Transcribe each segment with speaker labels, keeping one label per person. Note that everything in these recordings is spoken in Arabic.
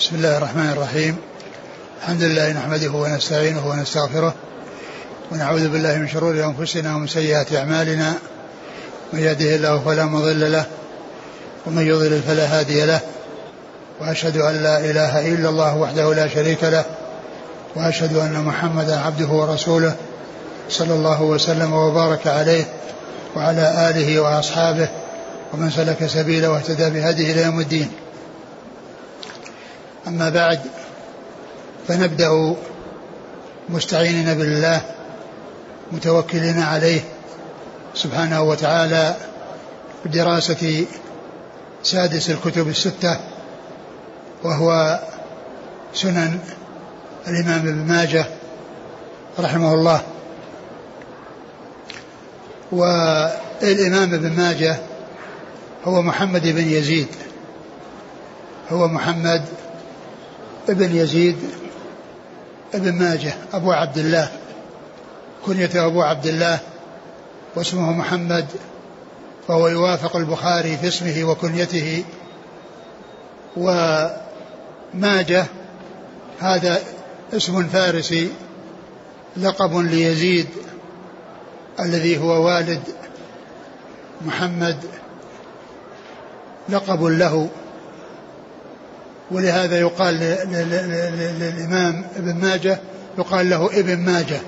Speaker 1: بسم الله الرحمن الرحيم. الحمد لله نحمده ونستعينه ونستغفره. ونعوذ بالله من شرور أنفسنا ومن سيئات أعمالنا. من يهده الله فلا مضل له ومن يضلل فلا هادي له. وأشهد أن لا إله إلا الله وحده لا شريك له. وأشهد أن محمدا عبده ورسوله صلى الله وسلم وبارك عليه وعلى آله وأصحابه ومن سلك سبيله واهتدى بهديه إلى يوم الدين. أما بعد فنبدأ مستعينين بالله متوكلين عليه سبحانه وتعالى بدراسة سادس الكتب الستة وهو سنن الإمام ابن ماجه رحمه الله. والإمام ابن ماجه هو محمد بن يزيد هو محمد ابن يزيد ابن ماجه أبو عبد الله كنيته أبو عبد الله واسمه محمد فهو يوافق البخاري في اسمه وكنيته. وماجه هذا اسم فارسي لقب ليزيد الذي هو والد محمد لقب له. ولهذا يقال للإمام ابن ماجه يقال له ابن ماجه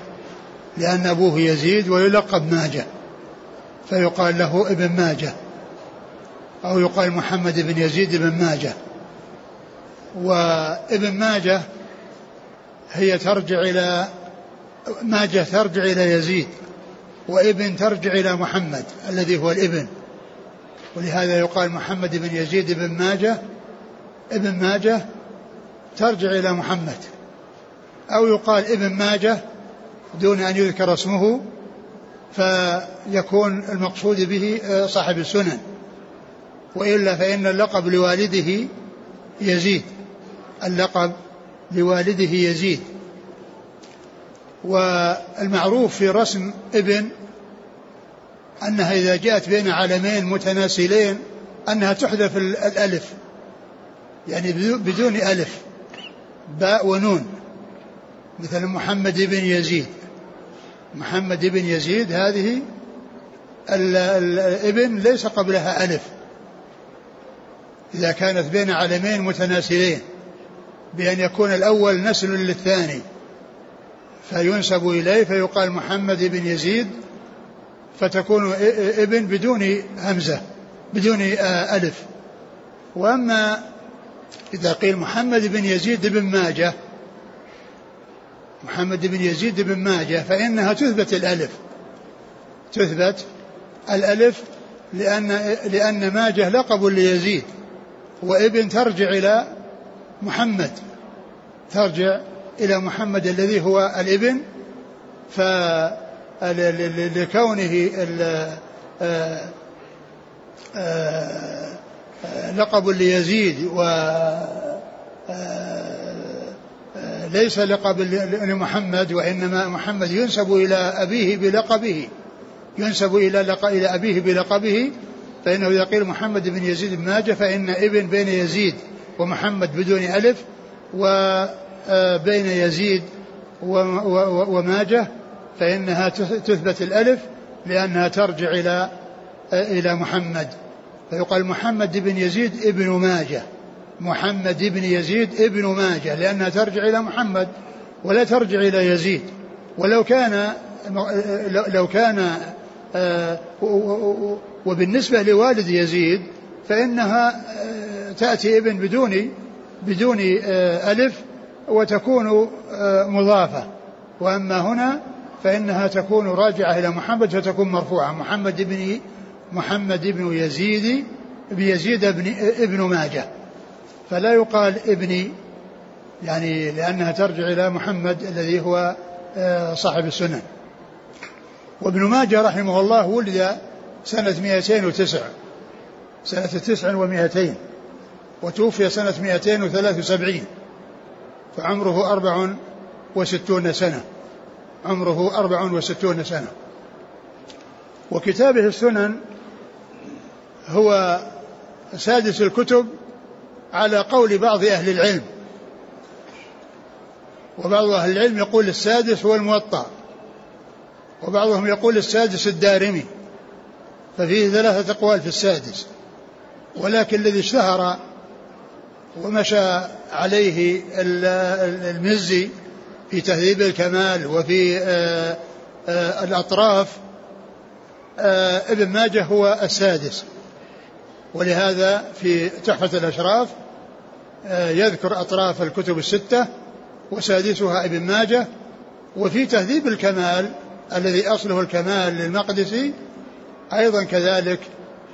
Speaker 1: لأن أبوه يزيد ويلقب ماجه فيقال له ابن ماجه أو يقال محمد بن يزيد بن ماجه. وابن ماجه هي ترجع إلى ماجه ترجع إلى يزيد وابن ترجع إلى محمد الذي هو الابن. ولهذا يقال محمد بن يزيد بن ماجه ابن ماجه ترجع إلى محمد أو يقال ابن ماجه دون أن يذكر اسمه فيكون المقصود به آه، صاحب السنن. وإلا فإن اللقب لوالده يزيد اللقب لوالده يزيد. والمعروف في رسم ابن أنها إذا جاءت بين علمين متناسلين أنها تحذف الألف. يعني بدون ألف باء ونون. مثل محمد بن يزيد. محمد بن يزيد هذه الابن ليس قبلها ألف. إذا كانت بين علمين متناسلين بأن يكون الأول نسل للثاني. فينسب إليه فيقال محمد بن يزيد فتكون ابن بدون همزة بدون ألف. وأما إذا قيل محمد بن يزيد بن ماجه محمد بن يزيد بن ماجه فإنها تثبت الألف. تثبت الألف لأن لأن ماجه لقب ليزيد وابن ترجع إلى محمد ترجع إلى محمد الذي هو الابن ف لكونه آه، لقب ليزيد و ليس لقب لمحمد وإنما محمد ينسب إلى أبيه بلقبه. ينسب إلى إلى أبيه بلقبه. فإنه إذا قيل محمد بن يزيد بن ماجه فإن ابن بين يزيد ومحمد بدون ألف وبين يزيد وماجه فإنها تثبت الألف لأنها ترجع إلى إلى محمد. فيقال محمد بن يزيد ابن ماجه. محمد بن يزيد ابن ماجه لأنها ترجع إلى محمد ولا ترجع إلى يزيد. ولو كان لو كان آه، وبالنسبة لوالد يزيد فإنها آه، تأتي ابن بدون بدون آه، ألف وتكون مضافة. وأما هنا فإنها تكون راجعة إلى محمد فتكون مرفوعة. محمد بن محمد بن يزيد بيزيد بن ابن ماجه. فلا يقال ابني يعني لأنها ترجع إلى محمد الذي هو آه، صاحب السنن. وابن ماجه رحمه الله ولد سنة 209 سنة تسع ومائتين وتوفي سنة 273 فعمره أربع وستون سنة. عمره أربع وستون سنة. وكتابه السنن هو سادس الكتب على قول بعض أهل العلم. وبعض أهل العلم يقول السادس هو الموطأ وبعضهم يقول السادس الدارمي. ففيه ثلاثة أقوال في السادس. ولكن الذي اشتهر ومشى عليه المزي في تهذيب الكمال وفي آه، آه، الأطراف آه، ابن ماجه هو السادس. ولهذا في تحفة الأشراف يذكر أطراف الكتب الستة وسادسها ابن ماجه وفي تهذيب الكمال الذي أصله الكمال للمقدسي أيضا كذلك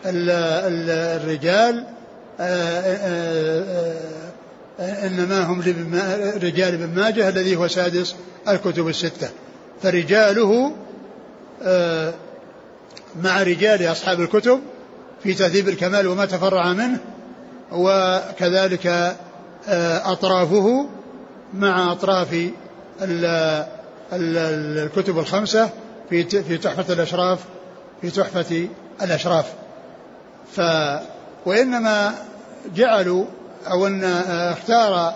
Speaker 1: الرجال إنما هم رجال ابن ماجه الذي هو سادس الكتب الستة. فرجاله آه، مع رجال أصحاب الكتب في تهذيب الكمال وما تفرع منه وكذلك آه، أطرافه مع أطراف الكتب الخمسة في في تحفة الأشراف في تحفة الأشراف. ف وإنما جعلوا أو أن اختار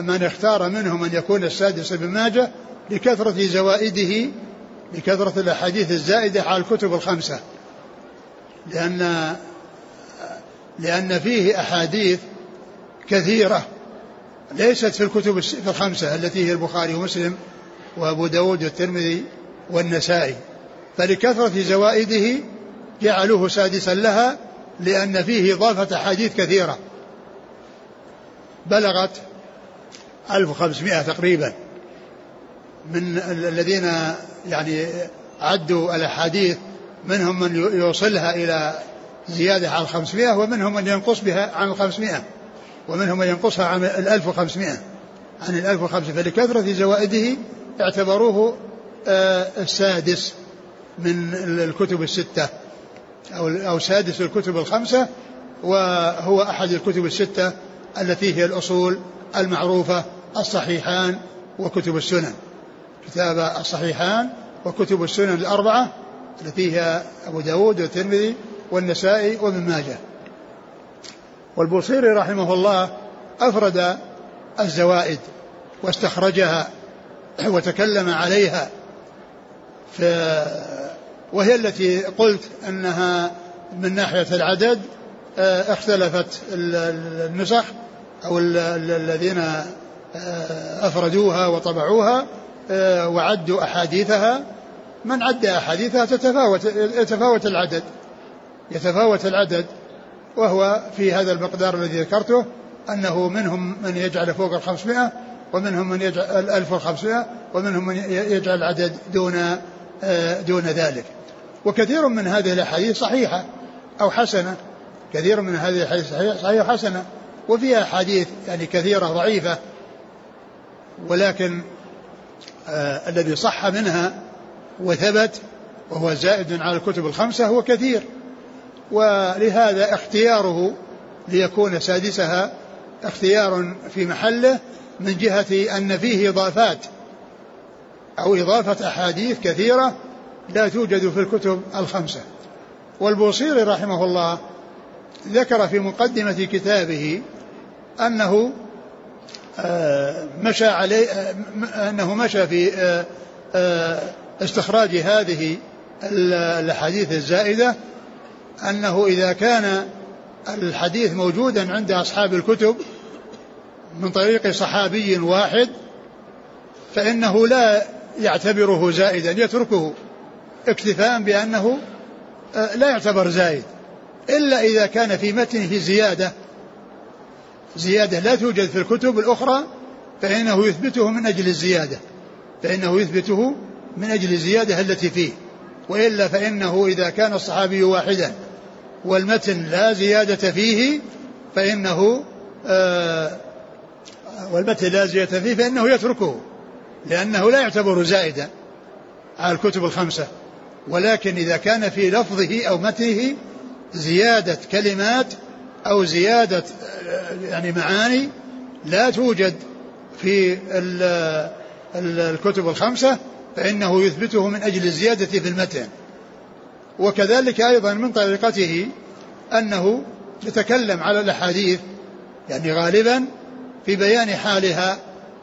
Speaker 1: من اختار منهم أن يكون السادس ابن ماجه لكثرة زوائده لكثرة الأحاديث الزائدة على الكتب الخمسة. لأن لأن فيه أحاديث كثيرة ليست في الكتب الخمسة التي هي البخاري ومسلم وأبو داود والترمذي والنسائي فلكثرة زوائده جعلوه سادسا لها لأن فيه إضافة أحاديث كثيرة. بلغت 1500 تقريبا من الذين يعني عدوا الأحاديث منهم من يوصلها إلى زيادة على 500 ومنهم من ينقص بها عن 500 ومنهم من ينقصها عن 1500 عن 1500 فلكثرة زوائده اعتبروه آه، السادس من الكتب الستة أو أو سادس الكتب الخمسة وهو أحد الكتب الستة التي هي الأصول المعروفة الصحيحان وكتب السنن. كتاب الصحيحان وكتب السنن الأربعة هي أبو داود والترمذي والنسائي وابن ماجه. والبوصيري رحمه الله أفرد الزوائد واستخرجها وتكلم عليها. ف وهي التي قلت أنها من ناحية العدد آه، اختلفت النسخ أو الذين آه، أفردوها وطبعوها آه، وعدوا أحاديثها. من عد أحاديثها تتفاوت يتفاوت العدد. يتفاوت العدد. وهو في هذا المقدار الذي ذكرته أنه منهم من يجعل فوق الخمسمائة ومنهم من يجعل الألف والخمسمائة ومنهم من يجعل العدد دون آه، دون ذلك. وكثير من هذه الأحاديث صحيحة أو حسنة. كثير من هذه الأحاديث صحيحة حسنة وفيها أحاديث يعني كثيرة ضعيفة. ولكن آه الذي صح منها وثبت وهو زائد على الكتب الخمسة هو كثير. ولهذا اختياره ليكون سادسها اختيار في محله من جهة أن فيه إضافات أو إضافة أحاديث كثيرة لا توجد في الكتب الخمسة. والبوصيري رحمه الله ذكر في مقدمة كتابه أنه آه، مشى عليه آه، أنه مشى في آه، استخراج هذه الأحاديث الزائدة أنه إذا كان الحديث موجودا عند أصحاب الكتب من طريق صحابي واحد فإنه لا يعتبره زائدا يتركه اكتفاء بأنه لا يعتبر زائد. إلا إذا كان في متنه زيادة زيادة لا توجد في الكتب الأخرى فإنه يثبته من أجل الزيادة فإنه يثبته من أجل الزيادة التي فيه وإلا فإنه إذا كان الصحابي واحدا والمتن لا زيادة فيه فإنه آه والمتن لا زيادة فيه فإنه يتركه لأنه لا يعتبر زائدا على الكتب الخمسة. ولكن إذا كان في لفظه أو متنه زيادة كلمات أو زيادة يعني معاني لا توجد في الكتب الخمسة فإنه يثبته من أجل الزيادة في المتن. وكذلك أيضا من طريقته أنه يتكلم على الأحاديث يعني غالبا في بيان حالها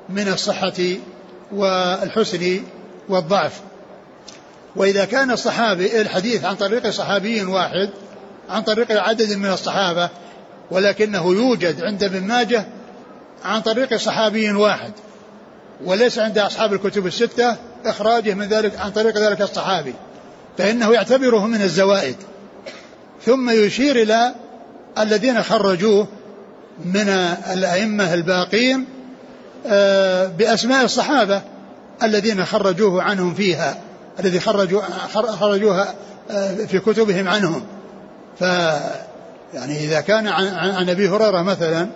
Speaker 1: من الصحة والحسن والضعف. وإذا كان الصحابي الحديث عن طريق صحابي واحد عن طريق عدد من الصحابة ولكنه يوجد عند ابن ماجه عن طريق صحابي واحد وليس عند أصحاب الكتب الستة إخراجه من ذلك عن طريق ذلك الصحابي فإنه يعتبره من الزوائد. ثم يشير إلى الذين خرجوه من الأئمة الباقين آه، بأسماء الصحابة الذين خرجوه عنهم فيها الذي خرجوا خرجوها آه، في كتبهم عنهم. ف يعني إذا كان عن, عن أبي هريرة مثلا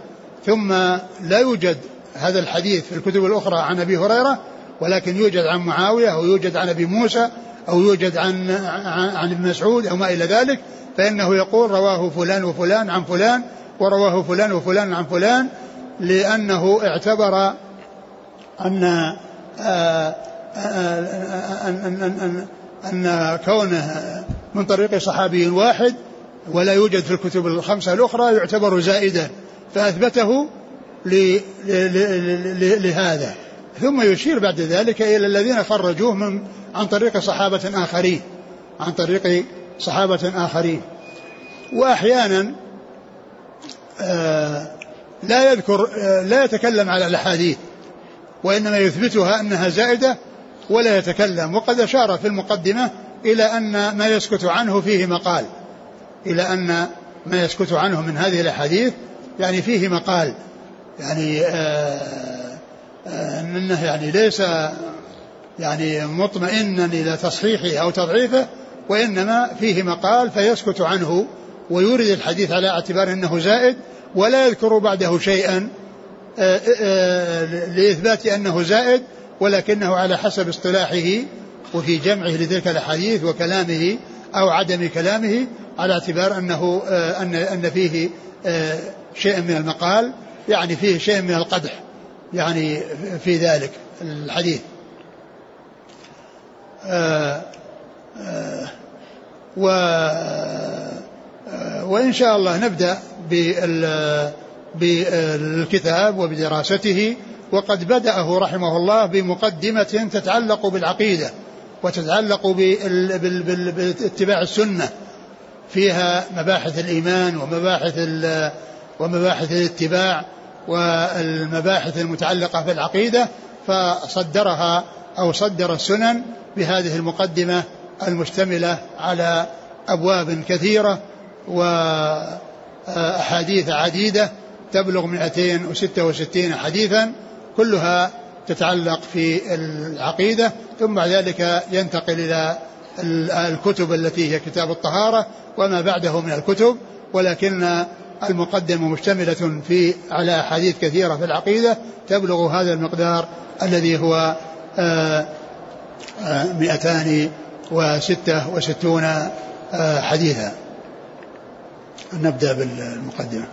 Speaker 1: ثم لا يوجد هذا الحديث في الكتب الأخرى عن أبي هريرة ولكن يوجد عن معاوية أو يوجد عن أبي موسى أو يوجد عن عن, ابن مسعود أو ما إلى ذلك فإنه يقول رواه فلان وفلان عن فلان ورواه فلان وفلان عن فلان لأنه اعتبر أن آه، آه، أن, أن, أن, أن كونه من طريق صحابي واحد ولا يوجد في الكتب الخمسة الأخرى يعتبر زائدا فأثبته لهذا. ثم يشير بعد ذلك إلى الذين خرجوه من عن طريق صحابة آخرين. عن طريق صحابة آخرين. وأحيانا آه، لا يذكر آه، لا يتكلم على الأحاديث وإنما يثبتها أنها زائدة ولا يتكلم. وقد أشار في المقدمة إلى أن ما يسكت عنه فيه مقال. إلى أن ما يسكت عنه من هذه الأحاديث يعني فيه مقال. يعني آه آه أنه يعني ليس يعني مطمئنا إلى تصحيحه أو تضعيفه وإنما فيه مقال فيسكت عنه ويورد الحديث على اعتبار أنه زائد ولا يذكر بعده شيئا آه، آه، لإثبات أنه زائد ولكنه على حسب اصطلاحه وفي جمعه لتلك الأحاديث وكلامه أو عدم كلامه على اعتبار آه، أن أن فيه شيء من المقال يعني فيه شيء من القدح. يعني في ذلك الحديث. و وإن شاء الله نبدأ بالكتاب وبدراسته. وقد بدأه رحمه الله بمقدمة تتعلق بالعقيدة وتتعلق باتباع السنة. فيها مباحث الإيمان ومباحث ومباحث الاتباع. والمباحث المتعلقة بالعقيدة فصدرها أو صدر السنن بهذه المقدمة المشتملة على أبواب كثيرة وأحاديث عديدة تبلغ 266 حديثا كلها تتعلق في العقيدة ثم بعد ذلك ينتقل إلى الكتب التي هي كتاب الطهارة وما بعده من الكتب ولكن المقدمة مشتملة في على أحاديث كثيرة في العقيدة تبلغ هذا المقدار الذي هو آه، آه، مئتان وستة وستون آه، حديثا. نبدأ بالمقدمة.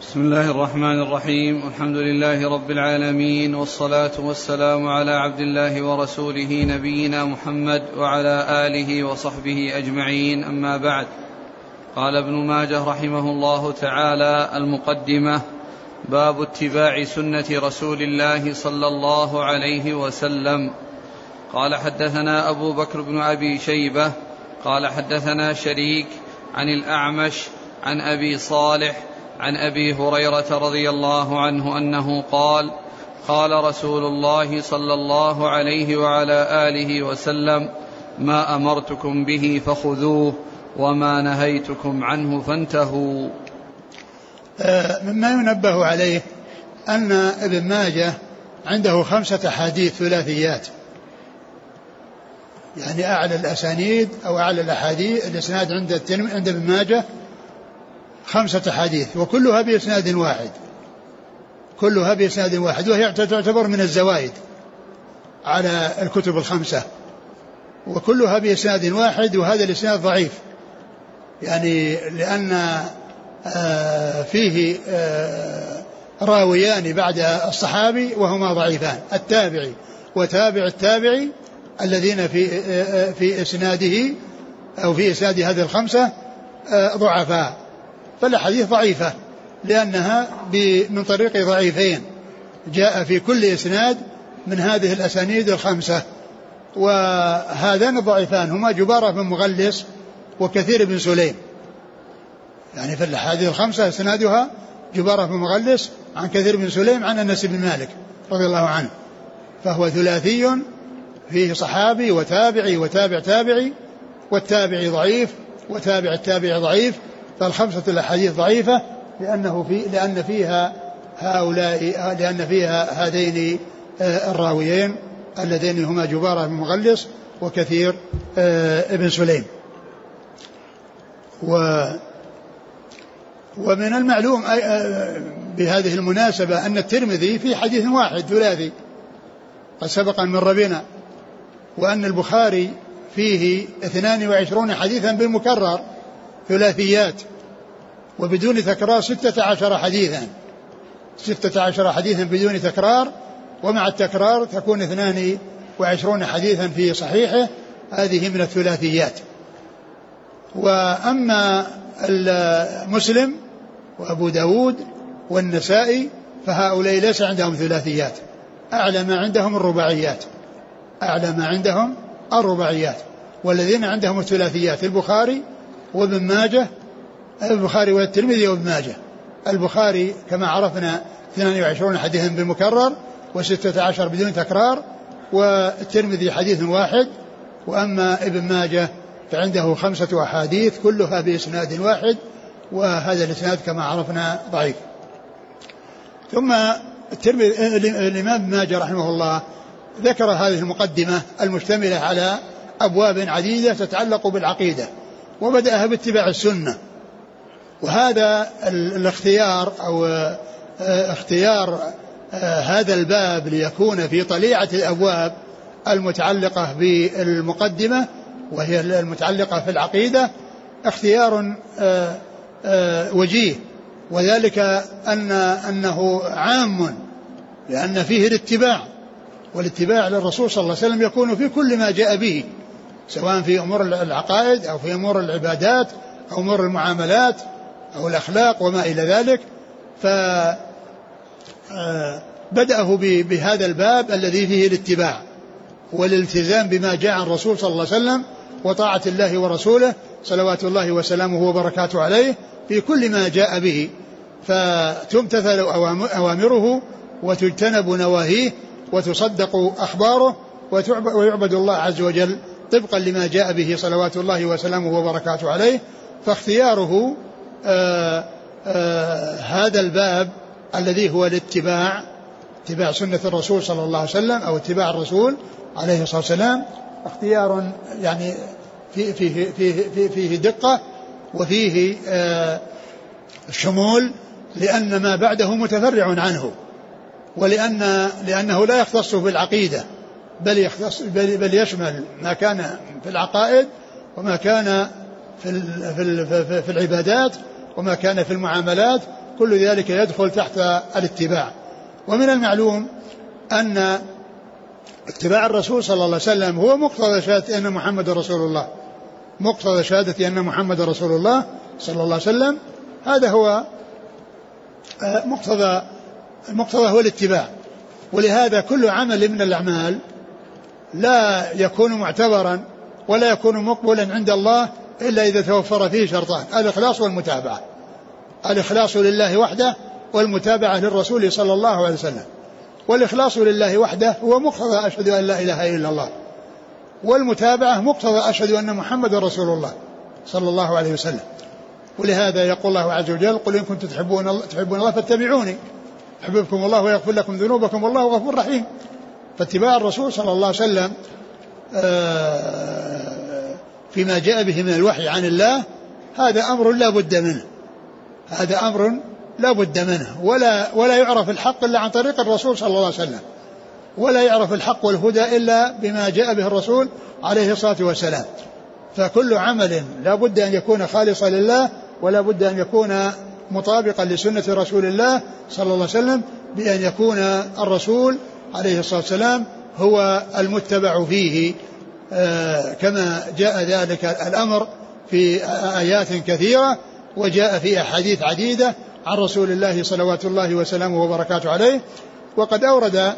Speaker 2: بسم الله الرحمن الرحيم. والحمد لله رب العالمين والصلاة والسلام على عبد الله ورسوله نبينا محمد وعلى آله وصحبه أجمعين. أما بعد قال ابن ماجه رحمه الله تعالى المقدمة باب اتباع سنة رسول الله صلى الله عليه وسلم. قال حدثنا أبو بكر بن أبي شيبة قال حدثنا شريك عن الأعمش عن أبي صالح عن أبي هريرة رضي الله عنه أنه قال قال رسول الله صلى الله عليه وعلى آله وسلم ما أمرتكم به فخذوه وما نهيتكم عنه فانتهوا.
Speaker 1: آه، مما ينبه عليه أن ابن ماجه عنده خمسة أحاديث ثلاثيات. يعني أعلى الأسانيد أو أعلى الأحاديث الإسناد عند عند ابن ماجه خمسة أحاديث وكلها بإسناد واحد. كلها بإسناد واحد وهي تعتبر من الزوائد على الكتب الخمسة. وكلها بإسناد واحد وهذا الإسناد ضعيف. يعني لأن آه، فيه آه، راويان بعد الصحابي وهما ضعيفان التابعي وتابع التابعي الذين في آه، في إسناده أو في إسناد هذه الخمسة ضعفاء فالأحاديث ضعيفة لأنها من طريق ضعيفين. جاء في كل إسناد من هذه الأسانيد الخمسة. وهذان الضعيفان هما جبارة بن مغلس وكثير بن سليم. يعني في الأحاديث الخمسة إسنادها جبارة بن مغلس عن كثير بن سليم عن أنس بن مالك رضي الله عنه. فهو ثلاثي فيه صحابي وتابعي وتابع تابعي والتابعي ضعيف وتابع التابع ضعيف فالخمسة الأحاديث ضعيفة لأنه في لأن فيها هؤلاء لأن فيها هذين الراويين اللذين هما جبارة بن مغلس وكثير آه، ابن سليم. و ومن المعلوم بهذه المناسبة أن الترمذي في حديث واحد ثلاثي قد سبق أن مر بنا وأن البخاري فيه 22 حديثا بالمكرر ثلاثيات وبدون تكرار ستة عشر حديثا. ستة عشر حديثا بدون تكرار ومع التكرار تكون اثنان وعشرون حديثا في صحيحه هذه من الثلاثيات. وأما مسلم وأبو داود والنسائي فهؤلاء ليس عندهم ثلاثيات. أعلى ما عندهم الرباعيات. أعلى ما عندهم الرباعيات. والذين عندهم الثلاثيات البخاري وابن ماجه البخاري والترمذي وابن ماجه. البخاري كما عرفنا 22 حديثا بالمكرر وستة عشر بدون تكرار والترمذي حديث واحد وأما ابن ماجه فعنده خمسة أحاديث كلها بإسناد واحد وهذا الإسناد كما عرفنا ضعيف. ثم الإمام ماجه رحمه الله ذكر هذه المقدمة المشتملة على أبواب عديدة تتعلق بالعقيدة وبدأها باتباع السنة. وهذا الاختيار أو آه، اختيار آه، هذا الباب ليكون في طليعة الأبواب المتعلقة بالمقدمة وهي المتعلقة في العقيدة اختيار آه، وجيه. وذلك أن أنه عام لأن فيه الاتباع. والاتباع للرسول صلى الله عليه وسلم يكون في كل ما جاء به سواء في أمور العقائد أو في أمور العبادات أو أمور المعاملات أو الأخلاق وما إلى ذلك. ف آه، بدأه بهذا الباب الذي فيه الاتباع والالتزام بما جاء عن الرسول صلى الله عليه وسلم. وطاعة الله ورسوله صلوات الله وسلامه وبركاته عليه في كل ما جاء به. فتمتثل أوامره وتجتنب نواهيه وتصدق أخباره ويعبد الله عز وجل طبقا لما جاء به صلوات الله وسلامه وبركاته عليه. فاختياره آآ آه، آآ آه، هذا الباب الذي هو الاتباع اتباع سنة الرسول صلى الله عليه وسلم أو اتباع الرسول عليه الصلاة والسلام. اختيار يعني فيه, فيه, فيه, فيه دقة وفيه آه، شمول لأن ما بعده متفرع عنه ولأن لأنه لا يختص بالعقيدة بل يختص بل, بل يشمل ما كان في العقائد وما كان في في في العبادات وما كان في المعاملات كل ذلك يدخل تحت الاتباع. ومن المعلوم أن اتباع الرسول صلى الله عليه وسلم هو مقتضى شهادة أن محمد رسول الله. مقتضى شهادة أن محمد رسول الله صلى الله عليه وسلم. هذا هو آه، مقتضى المقتضى هو الاتباع. ولهذا كل عمل من الأعمال لا يكون معتبرا ولا يكون مقبولا عند الله إلا إذا توفر فيه شرطان. الإخلاص والمتابعة. الإخلاص لله وحده والمتابعة للرسول صلى الله عليه وسلم. والإخلاص لله وحده هو مقتضى أشهد أن لا إله إلا الله. والمتابعة مقتضى أشهد أن محمد رسول الله صلى الله عليه وسلم. ولهذا يقول الله عز وجل قل إن كنتم تحبون الله, تحبون الله فاتبعوني. يحببكم الله ويغفر لكم ذنوبكم والله غفور رحيم. فاتباع الرسول صلى الله عليه وسلم آه، فيما جاء به من الوحي عن الله هذا أمر لا بد منه. هذا أمر لا بد منه. ولا ولا يعرف الحق إلا عن طريق الرسول صلى الله عليه وسلم. ولا يعرف الحق والهدى إلا بما جاء به الرسول عليه الصلاة والسلام. فكل عمل لا بد أن يكون خالصا لله ولا بد أن يكون مطابقا لسنة رسول الله صلى الله عليه وسلم بأن يكون الرسول عليه الصلاة والسلام هو المتبع فيه. آه، كما جاء ذلك الأمر في آيات كثيرة وجاء في أحاديث عديدة عن رسول الله صلوات الله وسلامه وبركاته عليه. وقد أورد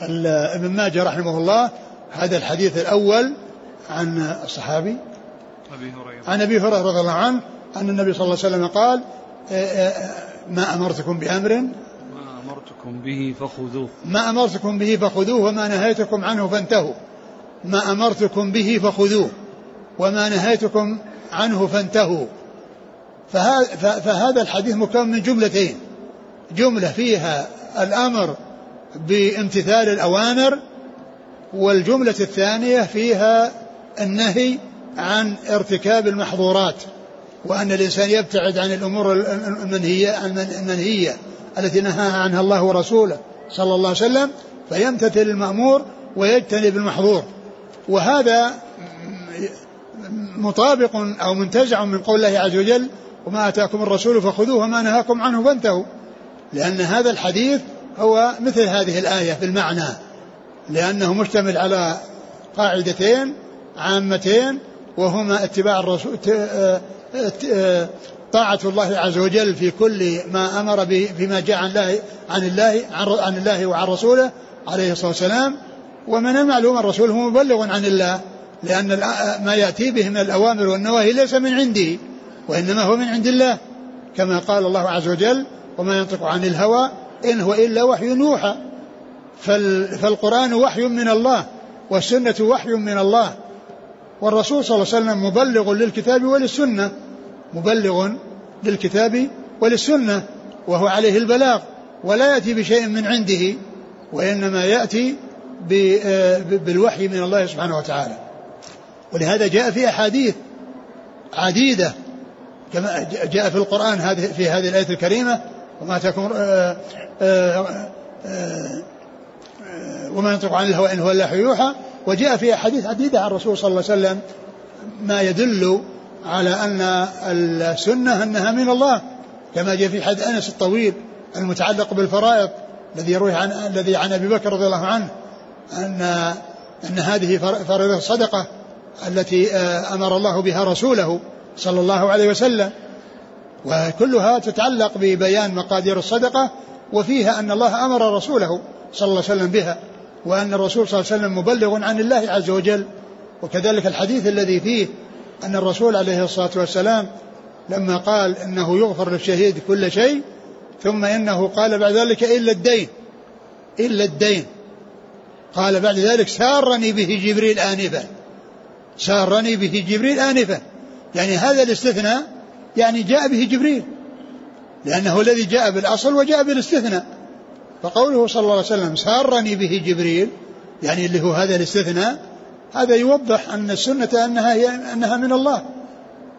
Speaker 1: ابن ماجه رحمه الله هذا الحديث الأول عن الصحابي.
Speaker 2: أبي هريرة.
Speaker 1: عن أبي هريرة رضي الله عنه أن النبي صلى الله عليه وسلم قال ما أمرتكم بأمر؟
Speaker 2: ما أمرتكم به فخذوه.
Speaker 1: ما أمرتكم به فخذوه وما نهيتكم عنه فانتهوا. ما أمرتكم به فخذوه وما نهيتكم عنه فانتهوا. فهذا الحديث مكون من جملتين. جملة فيها الأمر بامتثال الأوامر والجملة الثانية فيها النهي عن ارتكاب المحظورات وأن الإنسان يبتعد عن الأمور المنهية المنهية التي نهى عنها الله ورسوله صلى الله عليه وسلم فيمتثل المأمور ويجتنب المحظور. وهذا مطابق أو منتزع من قول الله عز وجل وما أتاكم الرسول فخذوه وما نهاكم عنه فانتهوا. لأن هذا الحديث هو مثل هذه الآية في المعنى لأنه مشتمل على قاعدتين عامتين وهما اتباع الرسول طاعة الله عز وجل في كل ما أمر به فيما جاء عن الله عن الله عن الله وعن رسوله عليه الصلاة والسلام. ومن المعلوم الرسول هو مبلغ عن الله لأن ما يأتي به من الأوامر والنواهي ليس من عنده. وإنما هو من عند الله كما قال الله عز وجل وما ينطق عن الهوى إن هو إلا وحي يوحى فالقرآن وحي من الله والسنة وحي من الله والرسول صلى الله عليه وسلم مبلغ للكتاب وللسنة مبلغ للكتاب وللسنة وهو عليه البلاغ ولا يأتي بشيء من عنده وإنما يأتي بالوحي من الله سبحانه وتعالى. ولهذا جاء في أحاديث عديدة كما جاء في القرآن هذه في هذه الآية الكريمة وما تكون آه، آه، آه، وما ينطق عن الهوى إن هو إلا يوحى وجاء في أحاديث عديدة عن الرسول صلى الله عليه وسلم ما يدل على أن السنة أنها من الله كما جاء في حديث أنس الطويل المتعلق بالفرائض الذي يروي عن الذي عن أبي بكر رضي الله عنه أن أن هذه فريضة الصدقة التي أمر الله بها رسوله. صلى الله عليه وسلم وكلها تتعلق ببيان مقادير الصدقة وفيها أن الله أمر رسوله صلى الله عليه وسلم بها وأن الرسول صلى الله عليه وسلم مبلغ عن الله عز وجل. وكذلك الحديث الذي فيه أن الرسول عليه الصلاة والسلام لما قال إنه يغفر للشهيد كل شيء ثم إنه قال بعد ذلك إلا الدين إلا الدين. قال بعد ذلك سارني به جبريل آنفا سارني به جبريل آنفا. يعني هذا الاستثناء يعني جاء به جبريل لأنه الذي جاء بالأصل وجاء بالاستثناء. فقوله صلى الله عليه وسلم سارني به جبريل يعني اللي هو هذا الاستثناء هذا يوضح أن السنة أنها هي أنها من الله.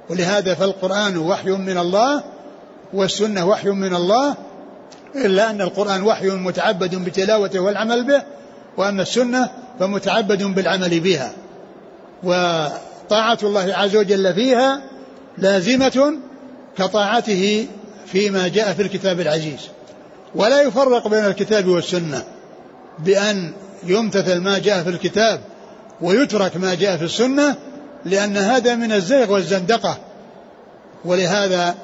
Speaker 1: ولهذا فالقرآن وحي من الله والسنة وحي من الله إلا أن القرآن وحي متعبد بتلاوته والعمل به وأما السنة فمتعبد بالعمل بها. وطاعة الله عز وجل فيها لازمة كطاعته فيما جاء في الكتاب العزيز. ولا يفرق بين الكتاب والسنة بأن يمتثل ما جاء في الكتاب ويترك ما جاء في السنة لأن هذا من الزيغ والزندقة. ولهذا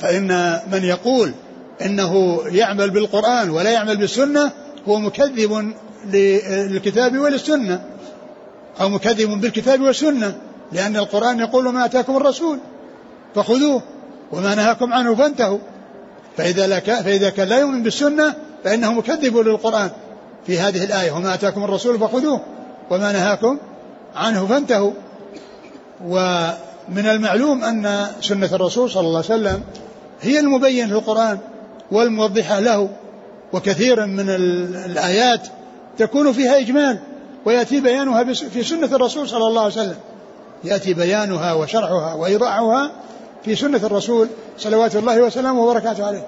Speaker 1: فإن من يقول إنه يعمل بالقرآن ولا يعمل بالسنة هو مكذب للكتاب وللسنة. أو مكذب بالكتاب والسنة لأن القرآن يقول ما أتاكم الرسول فخذوه وما نهاكم عنه فانتهوا. فإذا, لك فإذا كان لا يؤمن بالسنة فإنه مكذب للقرآن. في هذه الآية وما أتاكم الرسول فخذوه وما نهاكم عنه فانتهوا. ومن المعلوم أن سنة الرسول صلى الله عليه وسلم هي المبين في القرآن والموضحة له وكثيرا من الآيات تكون فيها إجمال. ويأتي بيانها في سنة الرسول صلى الله عليه وسلم. يأتي بيانها وشرحها وإيضاحها في سنة الرسول صلوات الله وسلامه وبركاته عليه.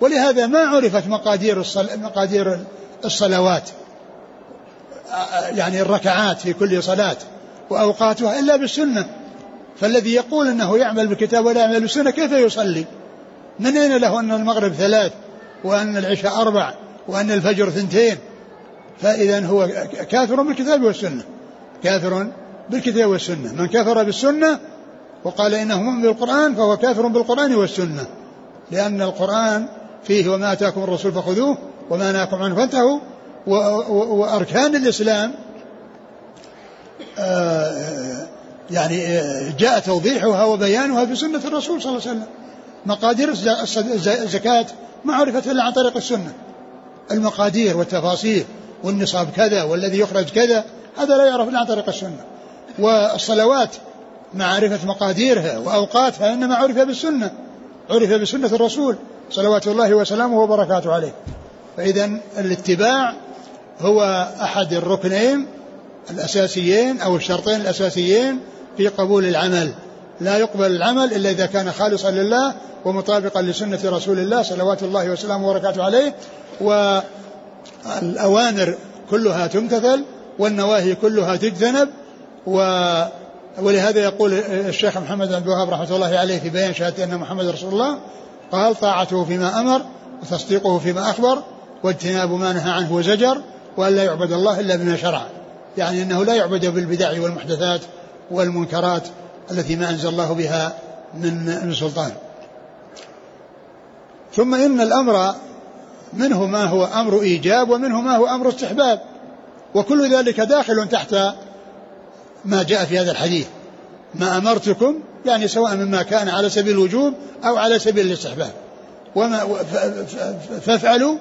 Speaker 1: ولهذا ما عرفت مقادير الصل... مقادير الصلوات يعني الركعات في كل صلاة وأوقاتها إلا بالسنة. فالذي يقول أنه يعمل بالكتاب ولا يعمل بالسنة كيف يصلي؟ من أين له أن المغرب ثلاث وأن العشاء أربع وأن الفجر ثنتين؟ فإذا هو كافر بالكتاب والسنة. كافر بالكتاب والسنة. من كفر بالسنة وقال إنه مؤمن بالقرآن فهو كافر بالقرآن والسنة. لأن القرآن فيه وما آتاكم الرسول فخذوه وما نهاكم عنه فانتهوا. وأركان الإسلام آه، يعني آه، جاء توضيحها وبيانها في سنة الرسول صلى الله عليه وسلم. مقادير الزكاة ما عرفت الا عن طريق السنة. المقادير والتفاصيل. والنصاب كذا والذي يخرج كذا هذا لا يعرف الا عن طريق السنة. والصلوات معرفة مقاديرها وأوقاتها إنما عرف بالسنة. عرف بسنة الرسول صلوات الله وسلامه وبركاته عليه. فإذا الاتباع هو أحد الركنين الأساسيين أو الشرطين الأساسيين في قبول العمل. لا يقبل العمل إلا إذا كان خالصا لله ومطابقا لسنة رسول الله صلوات الله وسلامه وبركاته عليه. والأوامر كلها تمتثل والنواهي كلها تجتنب و ولهذا يقول الشيخ محمد بن الوهاب رحمة الله عليه في بيان شهادة أن محمد رسول الله قال طاعته فيما أمر وتصديقه فيما أخبر واجتناب ما نهى عنه وزجر وأن لا يعبد الله إلا بما شرع. يعني أنه لا يعبد بالبدع والمحدثات والمنكرات التي ما أنزل الله بها من من سلطان. ثم إن الأمر منه ما هو أمر إيجاب ومنه ما هو أمر استحباب. وكل ذلك داخل تحت ما جاء في هذا الحديث. ما أمرتكم يعني سواء مما كان على سبيل الوجوب أو على سبيل الاستحباب. وما فافعلوا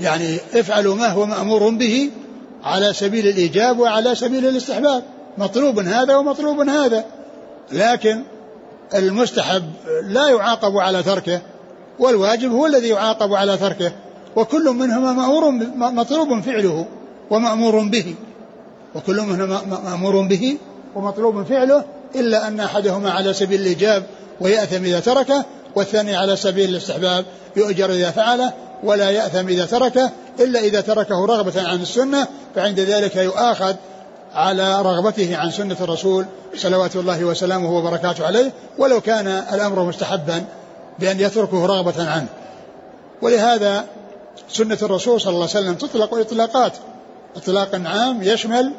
Speaker 1: يعني افعلوا ما هو مأمور به على سبيل الإيجاب وعلى سبيل الاستحباب. مطلوب هذا ومطلوب هذا. لكن المستحب لا يعاقب على تركه والواجب هو الذي يعاقب على تركه. وكل منهما مأمور مطلوب فعله ومأمور به. وكل منهما مأمور به ومطلوب فعله إلا أن أحدهما على سبيل الإيجاب ويأثم إذا تركه والثاني على سبيل الاستحباب يؤجر إذا فعله ولا يأثم إذا تركه إلا إذا تركه رغبة عن السنة فعند ذلك يؤاخذ على رغبته عن سنة الرسول صلوات الله وسلامه وبركاته عليه ولو كان الأمر مستحبا بأن يتركه رغبة عنه. ولهذا سنة الرسول صلى الله عليه وسلم تطلق إطلاقات. إطلاق عام يشمل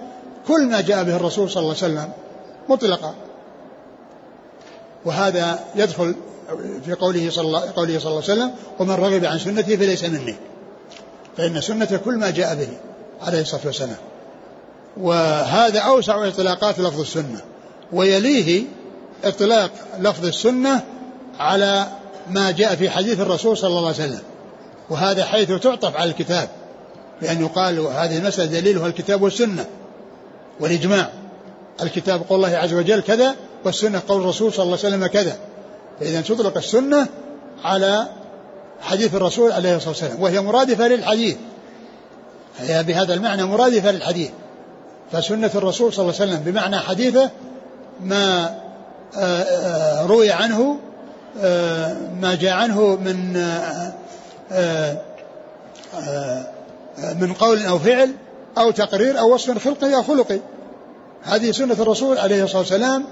Speaker 1: كل ما جاء به الرسول صلى الله عليه وسلم مطلقا. وهذا يدخل في قوله صلى الله, قوله صلى الله عليه وسلم ومن رغب عن سنتي فليس مني. فإن سنة كل ما جاء به عليه الصلاة والسلام. وهذا أوسع إطلاقات لفظ السنة. ويليه إطلاق لفظ السنة على ما جاء في حديث الرسول صلى الله عليه وسلم. وهذا حيث تعطف على الكتاب بأن يقال هذه المسألة دليلها الكتاب والسنة والإجماع. الكتاب قول الله عز وجل كذا والسنة قول الرسول صلى الله عليه وسلم كذا. فإذا تطلق السنة على حديث الرسول عليه الصلاة والسلام وهي مرادفة للحديث. هي بهذا المعنى مرادفة للحديث. فسنة الرسول صلى الله عليه وسلم بمعنى حديثة ما آه، آه، روي عنه آه، ما جاء عنه من من قول أو فعل أو تقرير أو وصف خلقي أو خلقي هذه سنة الرسول عليه الصلاة والسلام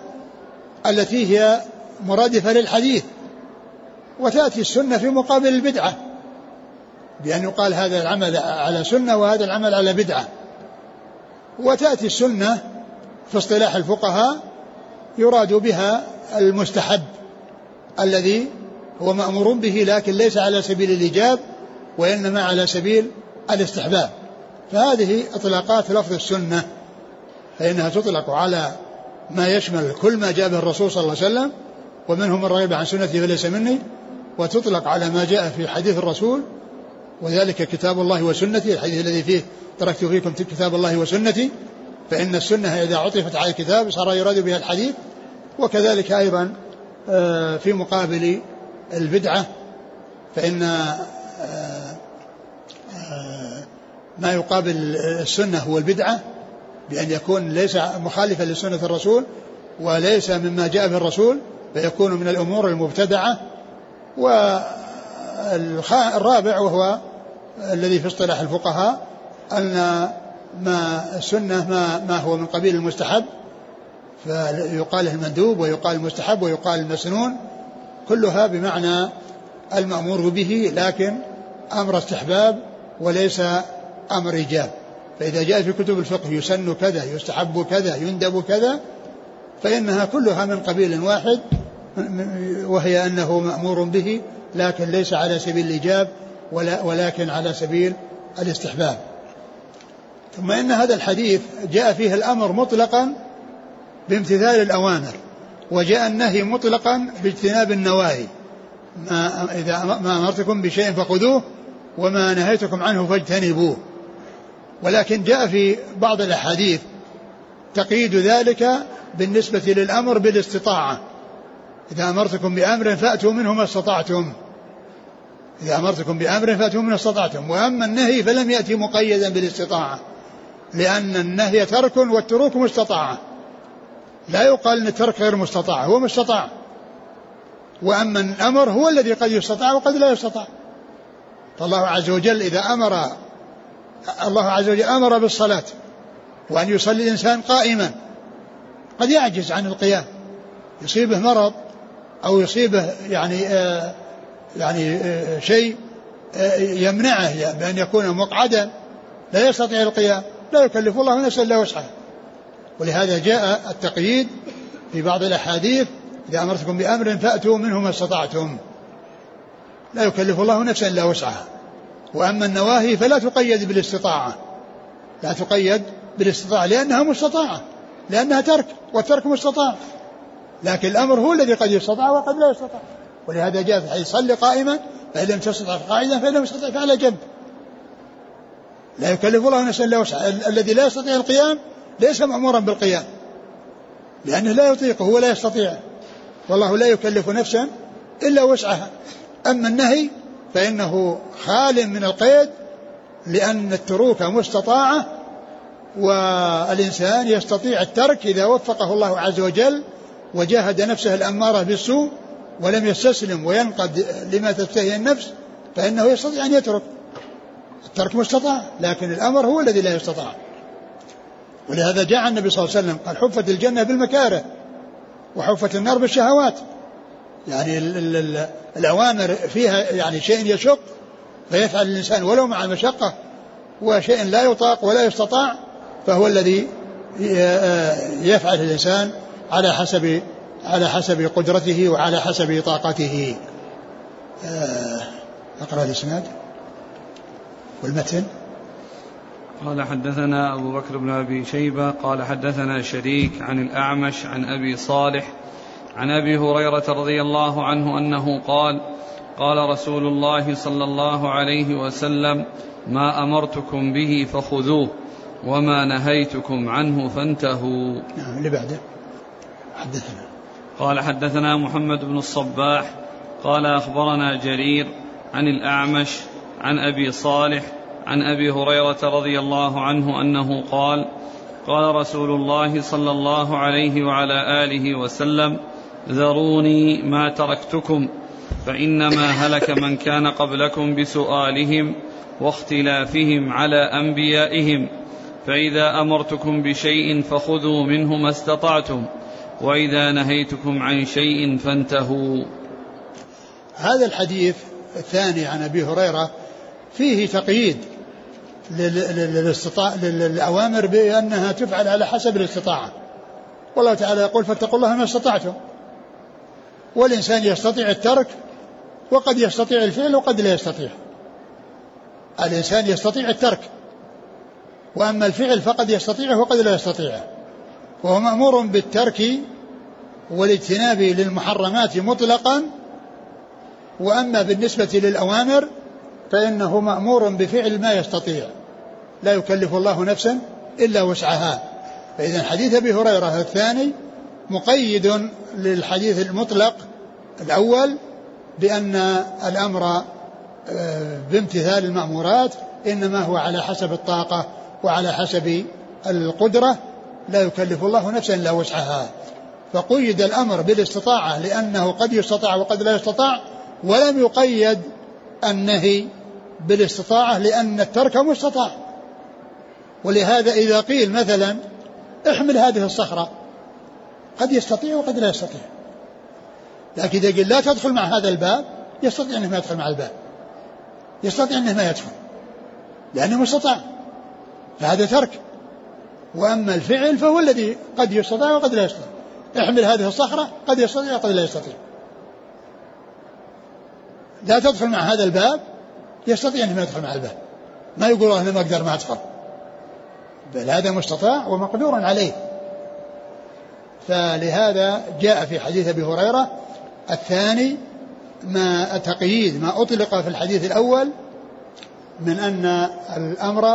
Speaker 1: التي هي مرادفة للحديث وتأتي السنة في مقابل البدعة بأن يقال هذا العمل على سنة وهذا العمل على بدعة. وتأتي السنة في اصطلاح الفقهاء يراد بها المستحب الذي هو مأمور به لكن ليس على سبيل الإيجاب وإنما على سبيل الاستحباب. فهذه إطلاقات لفظ السنة فإنها تطلق على ما يشمل كل ما جاء به الرسول صلى الله عليه وسلم ومنهم من رغب عن سنتي فليس مني وتطلق على ما جاء في حديث الرسول وذلك كتاب الله وسنتي الحديث الذي فيه تركت فيكم كتاب الله وسنتي فإن السنة إذا عطفت على الكتاب صار يراد بها الحديث وكذلك أيضا آه، في مقابل البدعة فإن آه، آه، ما يقابل السنة هو البدعة بأن يكون ليس مخالفا لسنة الرسول وليس مما جاء به الرسول فيكون من الأمور المبتدعة. والرابع وهو الذي في اصطلاح الفقهاء أن ما السنة ما, ما هو من قبيل المستحب فيقال المندوب ويقال المستحب ويقال المسنون. كلها بمعنى المأمور به لكن أمر استحباب وليس أمر إيجاب. فإذا جاء في كتب الفقه يسن كذا يستحب كذا يندب كذا فإنها كلها من قبيل واحد وهي أنه مأمور به لكن ليس على سبيل الإيجاب ولا ولكن على سبيل الاستحباب. ثم إن هذا الحديث جاء فيه الأمر مطلقا بامتثال الأوامر. وجاء النهي مطلقا باجتناب النواهي. ما إذا ما أمرتكم بشيء فخذوه وما نهيتكم عنه فاجتنبوه. ولكن جاء في بعض الأحاديث تقييد ذلك بالنسبة للأمر بالاستطاعة. إذا أمرتكم بأمر فأتوا منه ما استطعتم. إذا أمرتكم بأمر فأتوا منه ما استطعتم. وأما النهي فلم يأتي مقيدا بالاستطاعة لأن النهي ترك والتروك مستطاعة. لا يقال أن الترك غير مستطاع هو مستطاع. وأما الأمر هو الذي قد يستطاع وقد لا يستطاع. فالله عز وجل إذا أمر الله عز وجل أمر بالصلاة وأن يصلي الإنسان قائما قد يعجز عن القيام. يصيبه مرض أو يصيبه يعني آه يعني آه شيء آه يمنعه بأن يكون مقعدا لا يستطيع القيام لا يكلف الله نفسا إلا وسعها. ولهذا جاء التقييد في بعض الأحاديث إذا أمرتكم بأمر فأتوا منه ما استطعتم. لا يكلف الله نفسا إلا وسعها. وأما النواهي فلا تقيد بالاستطاعة. لا تقيد بالاستطاعة لأنها مستطاعة لأنها ترك والترك مستطاع. لكن الأمر هو الذي قد يستطاع وقد لا يستطاع. ولهذا جاء في الحديث صل قائما فإن لم تستطع قاعدا فإن لم تستطع فعلى جنب. لا يكلف الله نفسا إلا وسعها. الذي لا يستطيع القيام ليس مأمورا بالقيام. لأنه لا يطيقه ولا يستطيع. والله لا يكلف نفسا إلا وسعها. أما النهي فإنه خال من القيد لأن التروك مستطاعة والإنسان يستطيع الترك إذا وفقه الله عز وجل وجاهد نفسه الأمارة بالسوء ولم يستسلم وينقد لما تشتهي النفس فإنه يستطيع أن يترك. الترك مستطاع لكن الأمر هو الذي لا يستطاع. ولهذا جاء النبي صلى الله عليه وسلم قال حفت الجنة بالمكاره وحفت النار بالشهوات. يعني ال ال ال الأوامر فيها يعني شيء يشق فيفعل الإنسان ولو مع المشقة وشيء لا يطاق ولا يستطاع فهو الذي يفعل الإنسان على حسب على حسب قدرته وعلى حسب طاقته. أقرأ الإسناد. والمتن.
Speaker 2: قال حدثنا أبو بكر بن أبي شيبة قال حدثنا شريك عن الأعمش عن أبي صالح عن أبي هريرة رضي الله عنه أنه قال قال رسول الله صلى الله عليه وسلم ما أمرتكم به فخذوه وما نهيتكم عنه فانتهوا.
Speaker 1: نعم اللي بعده. حدثنا.
Speaker 2: قال حدثنا محمد بن الصباح قال أخبرنا جرير عن الأعمش عن أبي صالح عن أبي هريرة رضي الله عنه أنه قال قال رسول الله صلى الله عليه وعلى آله وسلم ذروني ما تركتكم فإنما هلك من كان قبلكم بسؤالهم واختلافهم على أنبيائهم فإذا أمرتكم بشيء فخذوا منه ما استطعتم وإذا نهيتكم عن شيء فانتهوا.
Speaker 1: هذا الحديث الثاني عن أبي هريرة فيه تقييد للاستطاع للأوامر بأنها تفعل على حسب الاستطاعة. والله تعالى يقول فاتقوا الله ما استطعتم. والإنسان يستطيع الترك وقد يستطيع الفعل وقد لا يستطيع. الإنسان يستطيع الترك. وأما الفعل فقد يستطيعه وقد لا يستطيعه. وهو مأمور بالترك والاجتناب للمحرمات مطلقا. وأما بالنسبة للأوامر فإنه مأمور بفعل ما يستطيع. لا يكلف الله نفسا إلا وسعها. فإذا حديث أبي هريرة الثاني مقيد للحديث المطلق الأول بأن الأمر آه، بامتثال المأمورات إنما هو على حسب الطاقة وعلى حسب القدرة. لا يكلف الله نفسا إلا وسعها. فقيد الأمر بالاستطاعة لأنه قد يستطاع وقد لا يستطاع ولم يقيد النهي بالاستطاعة لأن الترك مستطاع. ولهذا إذا قيل مثلا احمل هذه الصخرة. قد يستطيع وقد لا يستطيع. لكن إذا قيل لا تدخل مع هذا الباب يستطيع أنه ما يدخل مع الباب. يستطيع أنه ما يدخل. لأنه مستطاع. فهذا ترك. وأما الفعل فهو الذي قد يستطيع وقد لا يستطيع. احمل هذه الصخرة قد يستطيع وقد لا يستطيع. لا تدخل مع هذا الباب يستطيع أن يدخل مع الباب ما يقول أنا ما أقدر ما أدخل. بل هذا مستطاع ومقدور عليه. فلهذا جاء في حديث أبي هريرة الثاني ما التقييد ما أطلق في الحديث الأول من أن الأمر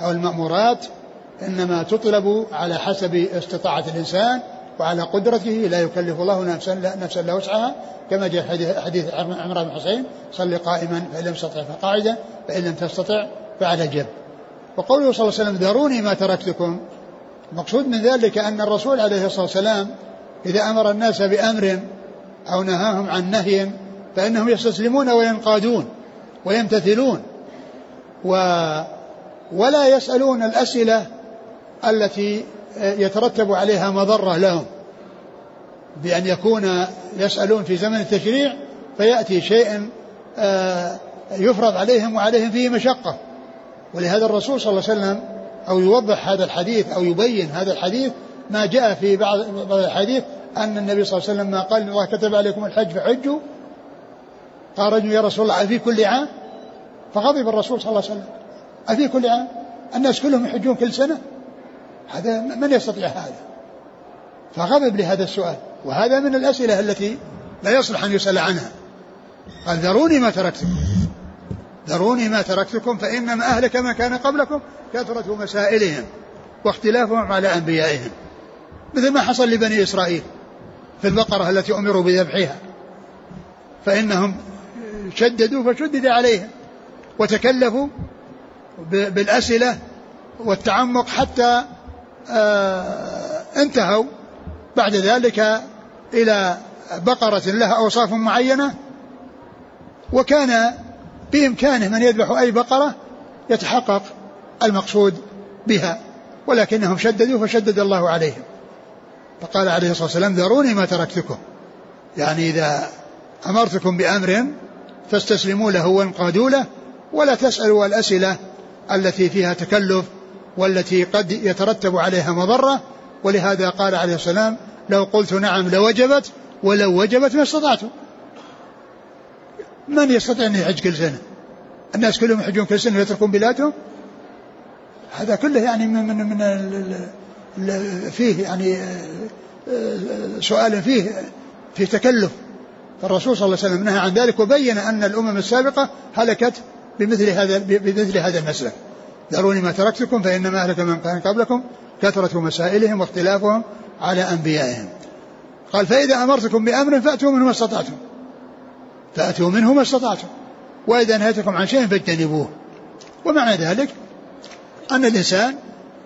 Speaker 1: أو المأمورات إنما تطلب على حسب استطاعة الإنسان وعلى قدرته لا يكلف الله نفسا نفسا لا وسعها. كما جاء حديث حديث عمران بن حسين صل قائما فإن لم تستطع فقاعدا فإن لم تستطع فعلى جنب وقوله صلى الله عليه وسلم ذروني ما تركتكم. المقصود من ذلك أن الرسول عليه الصلاة والسلام إذا أمر الناس بأمر أو نهاهم عن نهي فإنهم يستسلمون وينقادون ويمتثلون و ولا يسألون الأسئلة التي يترتب عليها مضرة لهم. بأن يكون يسألون في زمن التشريع فيأتي شيء آه، يفرض عليهم وعليهم فيه مشقة. ولهذا الرسول صلى الله عليه وسلم أو يوضح هذا الحديث أو يبين هذا الحديث ما جاء في بعض الحديث أن النبي صلى الله عليه وسلم ما قال الله كتب عليكم الحج فحجوا. قال رجل يا رسول الله أفي كل عام؟ فغضب الرسول صلى الله عليه وسلم. أفي كل عام؟ الناس كلهم يحجون كل سنة. هذا من يستطيع هذا؟ فغضب لهذا السؤال. وهذا من الأسئلة التي لا يصلح أن يسأل عنها. قال ذروني ما تركتكم. ذروني ما تركتكم فإنما أهلك من كان قبلكم كثرة مسائلهم واختلافهم على أنبيائهم. مثل ما حصل لبني إسرائيل في البقرة التي أمروا بذبحها. فإنهم شددوا فشدد عليهم وتكلفوا بالأسئلة والتعمق حتى انتهوا. بعد ذلك إلى بقرة لها أوصاف معينة وكان بإمكانه من يذبح أي بقرة يتحقق المقصود بها ولكنهم شددوا فشدد الله عليهم. فقال عليه الصلاة والسلام ذروني ما تركتكم. يعني إذا أمرتكم بأمر فاستسلموا له وانقادوا له ولا تسألوا الأسئلة التي فيها تكلف والتي قد يترتب عليها مضرة ولهذا قال عليه السلام لو قلت نعم لوجبت ولو وجبت ما استطعت. من يستطيع أن يحج كل سنة؟ الناس كلهم يحجون كل سنة ويتركون بلادهم؟ هذا كله يعني من من, من فيه يعني سؤال فيه فيه تكلف. فالرسول صلى الله عليه وسلم نهى عن ذلك وبين أن الأمم السابقة هلكت بمثل هذا بمثل هذا المسلك. ذروني ما تركتكم فإنما أهلك من كان قبلكم كثرة مسائلهم واختلافهم على أنبيائهم. قال فإذا أمرتكم بأمر فأتوا منه ما استطعتم. فأتوا منه ما استطعتم. وإذا نهيتكم عن شيء فاجتنبوه. ومعنى ذلك أن الإنسان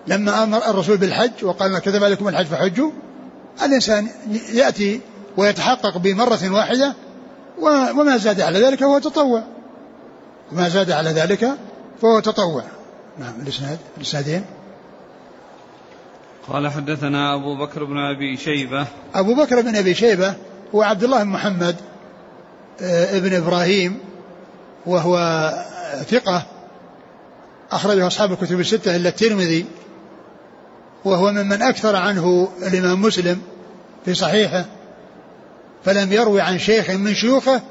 Speaker 1: لما أمر الرسول بالحج وقال كتب عليكم الحج فحجوا الإنسان يأتي ويتحقق بمرة واحدة وما زاد على ذلك فهو تطوع. وما زاد على ذلك فهو تطوع. نعم الإسناد الإسنادين.
Speaker 2: قال حدثنا أبو بكر بن أبي شيبة.
Speaker 1: أبو بكر بن أبي شيبة هو عبد الله بن محمد آه، ابن إبراهيم وهو ثقة أخرجه أصحاب الكتب الستة إلا الترمذي وهو ممن أكثر عنه الإمام مسلم في صحيحه فلم يروي عن شيخ من شيوخه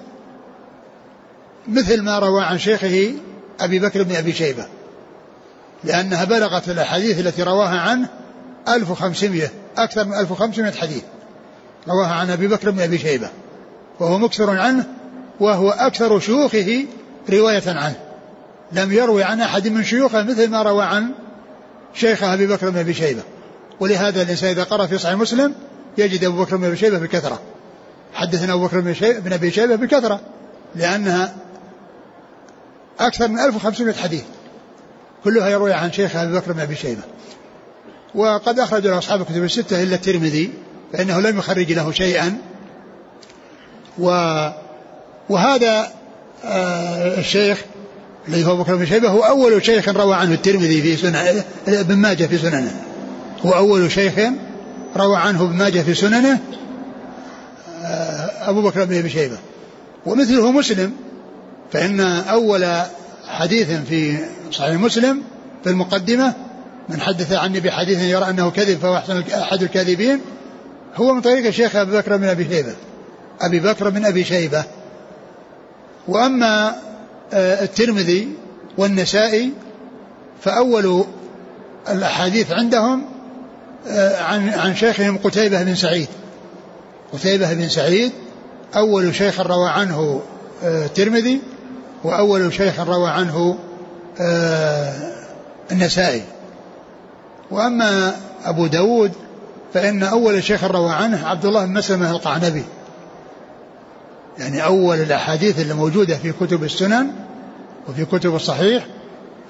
Speaker 1: مثل ما روى عن شيخه أبي بكر بن أبي شيبة. لأنها بلغت الأحاديث التي رواها عنه 1500 أكثر من 1500 حديث. رواها عن أبي بكر بن أبي شيبة وهو مكثر عنه وهو أكثر شيوخه رواية عنه. لم يروي عن أحد من شيوخه مثل ما روى عن شيخه أبي بكر بن أبي شيبة. ولهذا الإنسان إذا قرأ في صحيح مسلم يجد أبو بكر بن أبي شيبة بكثرة حدثنا أبو بكر بن أبي شيبة بكثرة لأنها أكثر من 1500 حديث. كلها يروي عن شيخ أبي بكر بن أبي شيبة. وقد أخرج له أصحاب الكتب الستة إلا الترمذي فإنه لم يخرج له شيئا. و وهذا آه الشيخ الذي هو بكر بن شيبة هو أول شيخ روى عنه الترمذي في سنن ابن ماجه في سننه. هو أول شيخ روى عنه ابن ماجه في سننه آه أبو بكر بن أبي شيبة. ومثله مسلم فإن أول حديث في صحيح مسلم في المقدمة من حدث عني بحديث يرى أنه كذب فهو أحسن أحد الكاذبين. هو من طريق الشيخ أبي بكر بن أبي شيبة. أبي بكر بن أبي شيبة. وأما آه، الترمذي والنسائي فأول الأحاديث عندهم آه، عن عن شيخهم قتيبة بن سعيد. قتيبة بن سعيد أول شيخ روى عنه آه، الترمذي وأول شيخ روى عنه النسائي. وأما أبو داود فإن أول شيخ روى عنه عبد الله بن مسلمة القعنبي. يعني أول الأحاديث اللي موجودة في كتب السنن وفي كتب الصحيح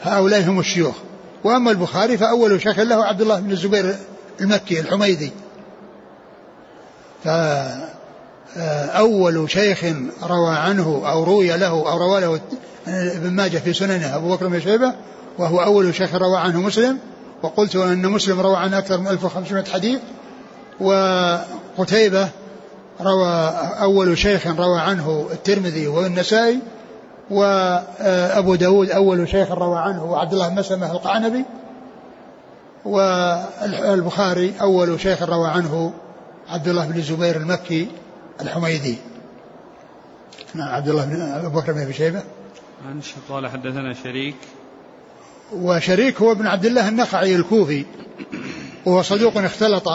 Speaker 1: هؤلاء هم الشيوخ. وأما البخاري فأول شيخ له عبد الله بن الزبير المكي الحميدي. فأول شيخ روى عنه أو روي له أو روى له ابن ماجه في سننه أبو بكر بن شيبة وهو أول شيخ روى عنه مسلم وقلت أن مسلم روى عنه أكثر من 1500 حديث وقتيبة روى أول شيخ روى عنه الترمذي والنسائي وأبو داود أول شيخ روى عنه عبد الله بن مسلمة القعنبي والبخاري أول شيخ روى عنه عبد الله بن الزبير المكي الحميدي. نعم عبد الله بن أبو بكر بن أبي شيبة.
Speaker 2: عن قال حدثنا شريك.
Speaker 1: وشريك هو ابن عبد الله النخعي الكوفي. وهو صدوق اختلط.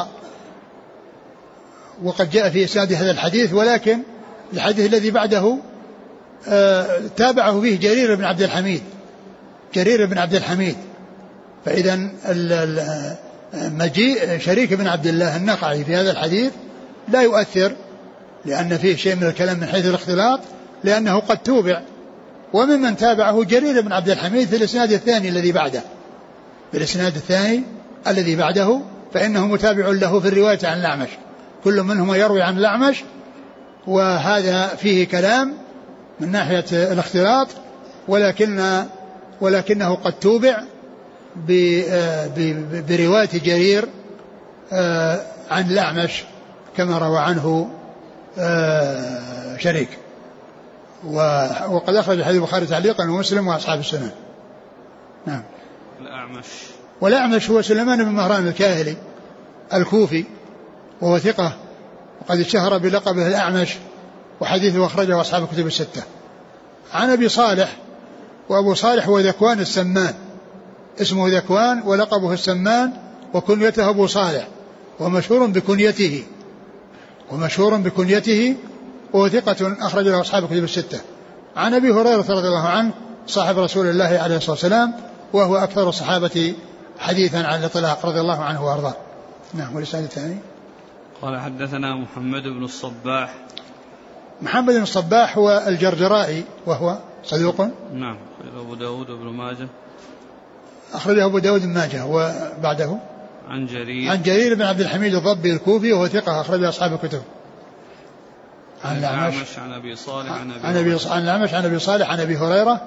Speaker 1: وقد جاء في إسناد هذا الحديث ولكن الحديث الذي بعده آه تابعه فيه جرير بن عبد الحميد. جرير بن عبد الحميد. فإذا مجيء شريك بن عبد الله النقعي في هذا الحديث لا يؤثر لأن فيه شيء من الكلام من حيث الاختلاط لأنه قد توبع. وممن تابعه جرير بن عبد الحميد في الإسناد الثاني الذي بعده. في الإسناد الثاني الذي بعده فإنه متابع له في الرواية عن الأعمش كل منهما يروي عن الأعمش وهذا فيه كلام من ناحية الاختلاط ولكن ولكنه قد توبع برواية جرير آه، عن الأعمش كما روى عنه آه، شريك. وقد أخرج حديث البخاري تعليقا ومسلم وأصحاب السنن نعم.
Speaker 2: الأعمش.
Speaker 1: والأعمش هو سليمان بن مهران الكاهلي الكوفي وهو ثقة وقد اشتهر بلقبه الأعمش وحديثه أخرجه أصحاب الكتب الستة. عن أبي صالح وأبو صالح هو ذكوان السمان. اسمه ذكوان ولقبه السمان وكنيته أبو صالح ومشهور بكنيته. ومشهور بكنيته وهو ثقة أخرج له أصحاب الكتب الستة. عن أبي هريرة رضي الله عنه صاحب رسول الله عليه الصلاة والسلام وهو أكثر الصحابة حديثا عن الإطلاق رضي الله عنه وأرضاه. نعم والإسناد الثاني؟
Speaker 2: قال حدثنا محمد بن الصباح.
Speaker 1: محمد بن الصباح هو الجرجرائي وهو صدوق.
Speaker 2: نعم أبو داود وابن ماجه.
Speaker 1: أخرجه أبو داود بن ماجه وبعده؟
Speaker 2: عن جرير.
Speaker 1: عن جرير بن عبد الحميد الضبي الكوفي وهو ثقة أخرجه أصحاب الكتب.
Speaker 2: عن الأعمش عن أبي صالح عن أبي عن
Speaker 1: أبي عن الأعمش عن أبي صالح عن أبي هريرة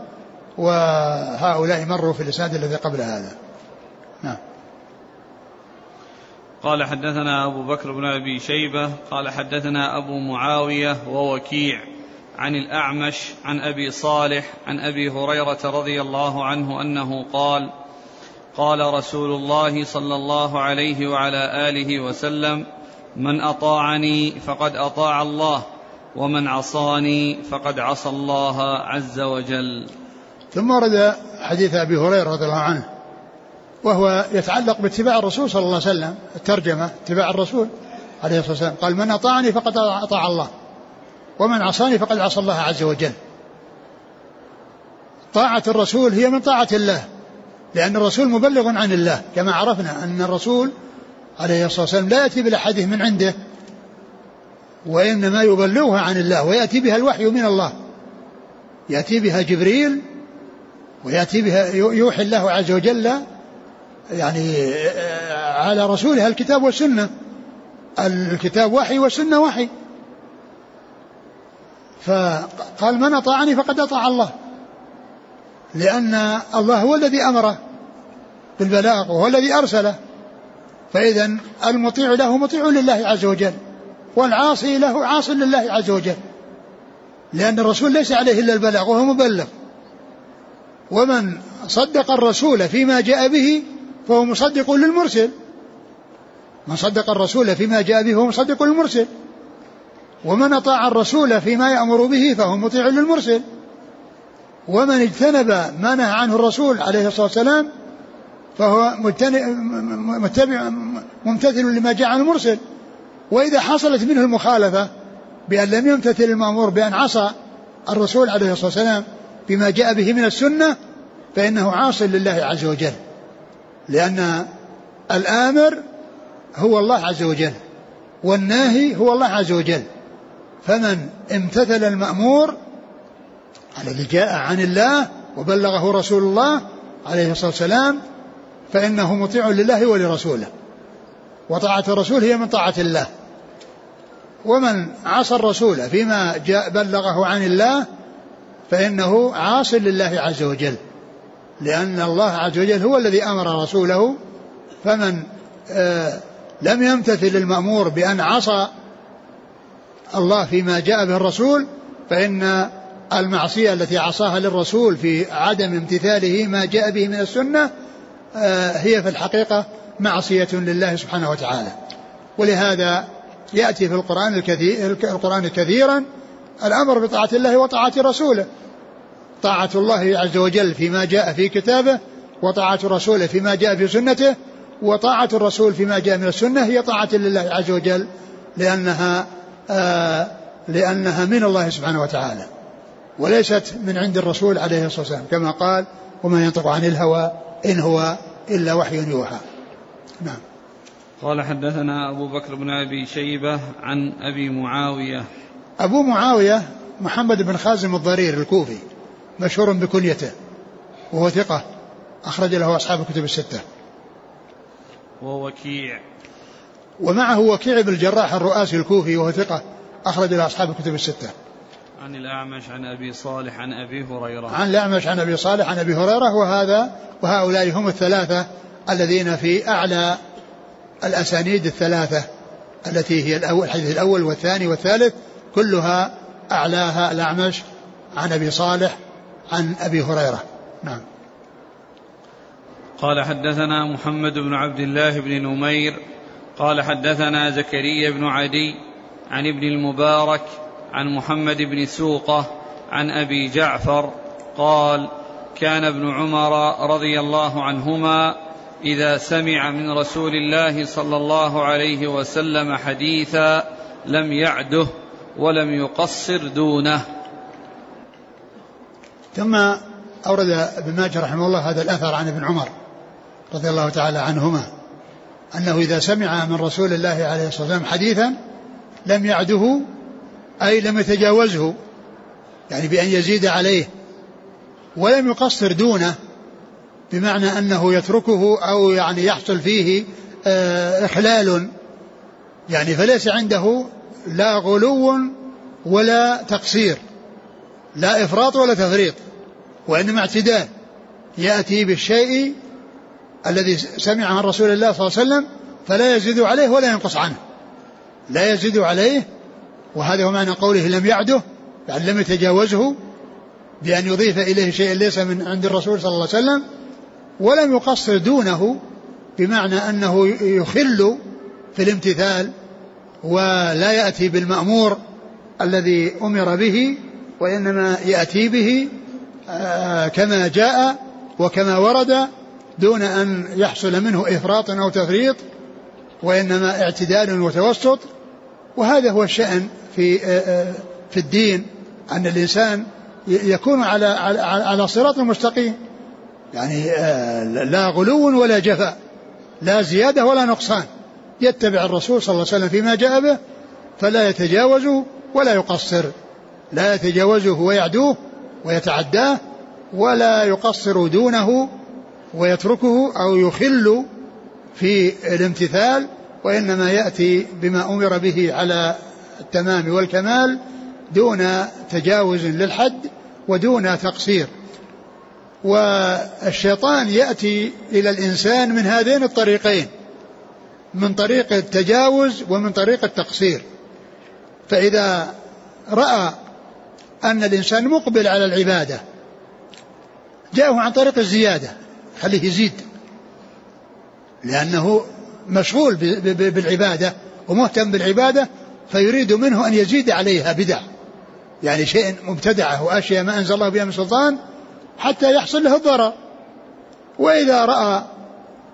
Speaker 1: وهؤلاء مروا في الإسناد الذي قبل هذا. نعم.
Speaker 2: قال حدثنا أبو بكر بن أبي شيبة قال حدثنا أبو معاوية ووكيع عن الأعمش عن أبي صالح عن أبي هريرة رضي الله عنه أنه قال قال رسول الله صلى الله عليه وعلى آله وسلم من أطاعني فقد أطاع الله ومن عصاني فقد عصى الله عز وجل.
Speaker 1: ثم ورد حديث أبي هريرة رضي الله عنه وهو يتعلق باتباع الرسول صلى الله عليه وسلم الترجمة اتباع الرسول عليه الصلاة والسلام. قال من أطاعني فقد أطاع الله ومن عصاني فقد عصى الله عز وجل. طاعة الرسول هي من طاعة الله لأن الرسول مبلغ عن الله كما عرفنا أن الرسول عليه الصلاة والسلام لا يأتي بالأحاديث من عنده وإنما يبلغها عن الله ويأتي بها الوحي من الله. يأتي بها جبريل ويأتي بها يوحي الله عز وجل يعني على رسوله الكتاب والسنة. الكتاب وحي والسنة وحي. فقال من أطاعني فقد أطاع الله. لأن الله هو الذي أمره بالبلاغ وهو الذي أرسله. فإذا المطيع له مطيع لله عز وجل. والعاصي له عاص لله عز وجل. لأن الرسول ليس عليه إلا البلاغ وهو مبلغ. ومن صدق الرسول فيما جاء به فهو مصدق للمرسل. من صدق الرسول فيما جاء به فهو مصدق للمرسل. ومن أطاع الرسول فيما يأمر به فهو مطيع للمرسل. ومن اجتنب ما نهى عنه الرسول عليه الصلاة والسلام فهو متبع ممتثل لما جاء عن المرسل. وإذا حصلت منه المخالفة بأن لم يمتثل المأمور بأن عصى الرسول عليه الصلاة والسلام بما جاء به من السنة فإنه عاص لله عز وجل. لأن الآمر هو الله عز وجل والناهي هو الله عز وجل. فمن امتثل المأمور الذي جاء عن الله وبلغه رسول الله عليه الصلاة والسلام فإنه مطيع لله ولرسوله. وطاعة الرسول هي من طاعة الله. ومن عصى الرسول فيما جاء بلغه عن الله فإنه عاص لله عز وجل. لأن الله عز وجل هو الذي أمر رسوله فمن آه لم يمتثل المأمور بأن عصى الله فيما جاء به الرسول فإن المعصية التي عصاها للرسول في عدم امتثاله ما جاء به من السنة آه هي في الحقيقة معصية لله سبحانه وتعالى. ولهذا يأتي في القرآن الكثير القرآن كثيرا الأمر بطاعة الله وطاعة رسوله. طاعة الله عز وجل فيما جاء في كتابه وطاعة رسوله فيما جاء في سنته وطاعة الرسول فيما جاء من السنة هي طاعة لله عز وجل لأنها آه لأنها من الله سبحانه وتعالى وليست من عند الرسول عليه الصلاة والسلام كما قال وما ينطق عن الهوى إن هو إلا وحي يوحى. نعم.
Speaker 2: قال حدثنا أبو بكر بن أبي شيبة عن أبي معاوية.
Speaker 1: أبو معاوية محمد بن خازم الضرير الكوفي مشهور بكنيته وهو ثقة أخرج له أصحاب الكتب الستة.
Speaker 2: ووكيع
Speaker 1: ومعه وكيع بن الجراح الرؤاسي الكوفي وهو ثقة أخرج له أصحاب الكتب الستة.
Speaker 2: عن الأعمش عن أبي صالح عن أبي هريرة.
Speaker 1: عن الأعمش عن أبي صالح عن أبي هريرة وهذا وهؤلاء هم الثلاثة الذين في أعلى الأسانيد الثلاثة التي هي الأول الحديث الأول والثاني والثالث كلها أعلاها الأعمش عن أبي صالح عن أبي هريرة. نعم.
Speaker 2: قال حدثنا محمد بن عبد الله بن نمير قال حدثنا زكريا بن عدي عن ابن المبارك عن محمد بن سوقة عن أبي جعفر قال كان ابن عمر رضي الله عنهما إذا سمع من رسول الله صلى الله عليه وسلم حديثا لم يعده ولم يقصر دونه.
Speaker 1: ثم أورد ابن ماجه رحمه الله هذا الأثر عن ابن عمر رضي الله تعالى عنهما أنه إذا سمع من رسول الله عليه الصلاة والسلام حديثا لم يعده أي لم يتجاوزه يعني بأن يزيد عليه ولم يقصر دونه بمعنى أنه يتركه أو يعني يحصل فيه آه، اخلال يعني فليس عنده لا غلو ولا تقصير لا إفراط ولا تفريط وإنما اعتدال. يأتي بالشيء الذي سمع عن رسول الله صلى الله عليه وسلم فلا يزيد عليه ولا ينقص عنه. لا يزيد عليه وهذا هو معنى قوله لم يعده يعني لم يتجاوزه بأن يضيف إليه شيء ليس من عند الرسول صلى الله عليه وسلم. ولم يقصر دونه بمعنى أنه يخل في الامتثال ولا يأتي بالمأمور الذي أمر به وإنما يأتي به آه، كما جاء وكما ورد دون أن يحصل منه إفراط أو تفريط وإنما اعتدال وتوسط. وهذا هو الشأن في آه، آه، في الدين أن الإنسان يكون على على على صراط مستقيم. يعني آه، لا غلو ولا جفاء. لا زيادة ولا نقصان. يتبع الرسول صلى الله عليه وسلم فيما جاء به فلا يتجاوز ولا يقصر. لا يتجاوزه ويعدوه ويتعداه ولا يقصر دونه ويتركه أو يخل في الامتثال وإنما يأتي بما أمر به على التمام والكمال دون تجاوز للحد ودون تقصير. والشيطان يأتي إلى الإنسان من هذين الطريقين من طريق التجاوز ومن طريق التقصير. فإذا رأى أن الإنسان مقبل على العبادة جاءه عن طريق الزيادة خليه يزيد لأنه مشغول بالعبادة ومهتم بالعبادة فيريد منه أن يزيد عليها بدع. يعني شيء مبتدعة وأشياء ما أنزل الله بها من سلطان حتى يحصل له الضرر. وإذا رأى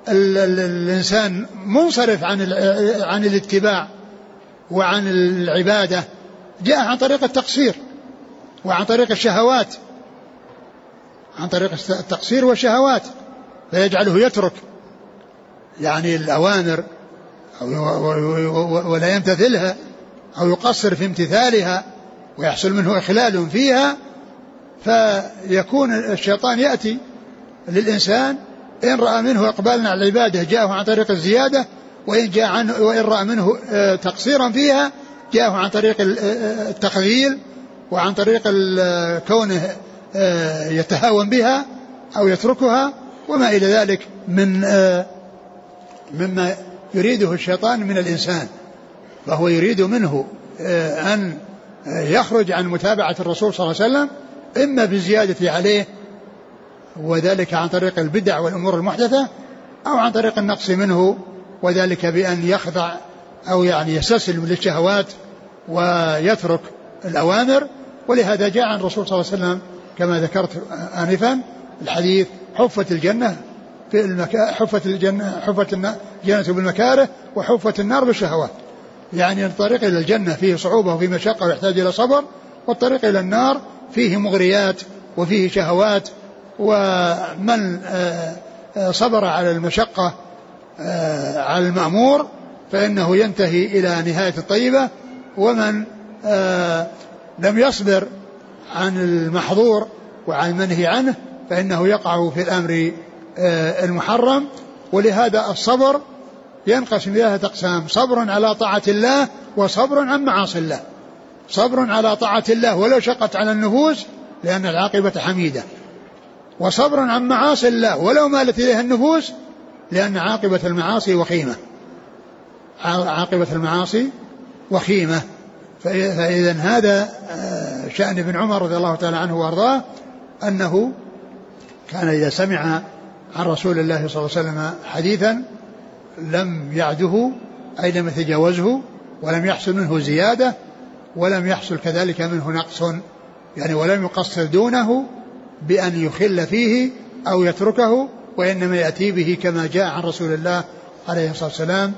Speaker 1: ال ال الإنسان منصرف عن عن الاتباع وعن العبادة جاء عن طريق التقصير وعن طريق الشهوات. عن طريق التقصير والشهوات. فيجعله يترك يعني الأوامر ولا يمتثلها أو يقصر في امتثالها ويحصل منه إخلال فيها فيكون الشيطان يأتي للإنسان إن رأى منه إقبالا على العبادة جاءه عن طريق الزيادة وإن جاء عنه وإن رأى منه آه، تقصيرا فيها جاءه عن طريق آه، التخذيل وعن طريق كونه آه، يتهاون بها أو يتركها وما إلى ذلك من مما يريده الشيطان من الإنسان. فهو يريد منه أن يخرج عن متابعة الرسول صلى الله عليه وسلم إما بالزيادة عليه وذلك عن طريق البدع والأمور المحدثة أو عن طريق النقص منه وذلك بأن يخضع أو يعني يستسلم للشهوات ويترك الأوامر. ولهذا جاء عن الرسول صلى الله عليه وسلم كما ذكرت آنفا الحديث حفت الجنة في المكا حفت الجنة حفت الجنة بالمكاره وحفت النار بالشهوات يعني الطريق إلى الجنة فيه صعوبة وفيه مشقة ويحتاج إلى صبر والطريق إلى النار فيه مغريات وفيه شهوات ومن آه، آه، صبر على المشقة آه، على المأمور فإنه ينتهي إلى نهاية الطيبة. ومن لم يصبر عن المحظور وعن المنهي عنه فإنه يقع في الأمر المحرم. ولهذا الصبر ينقسم إلى أقسام صبر على طاعة الله وصبر عن معاصي الله. صبر على طاعة الله ولو شقت على النفوس لأن العاقبة حميدة. وصبر عن معاصي الله ولو مالت إليها النفوس لأن عاقبة المعاصي وخيمة. عاقبة المعاصي وخيمة. فإذا هذا آه، شأن ابن عمر رضي الله تعالى عنه وأرضاه أنه كان إذا سمع عن رسول الله صلى الله عليه وسلم حديثا لم يعده أي لم يتجاوزه ولم يحصل منه زيادة ولم يحصل كذلك منه نقص يعني ولم يقصر دونه بأن يخل فيه أو يتركه وإنما يأتي به كما جاء عن رسول الله عليه الصلاة والسلام.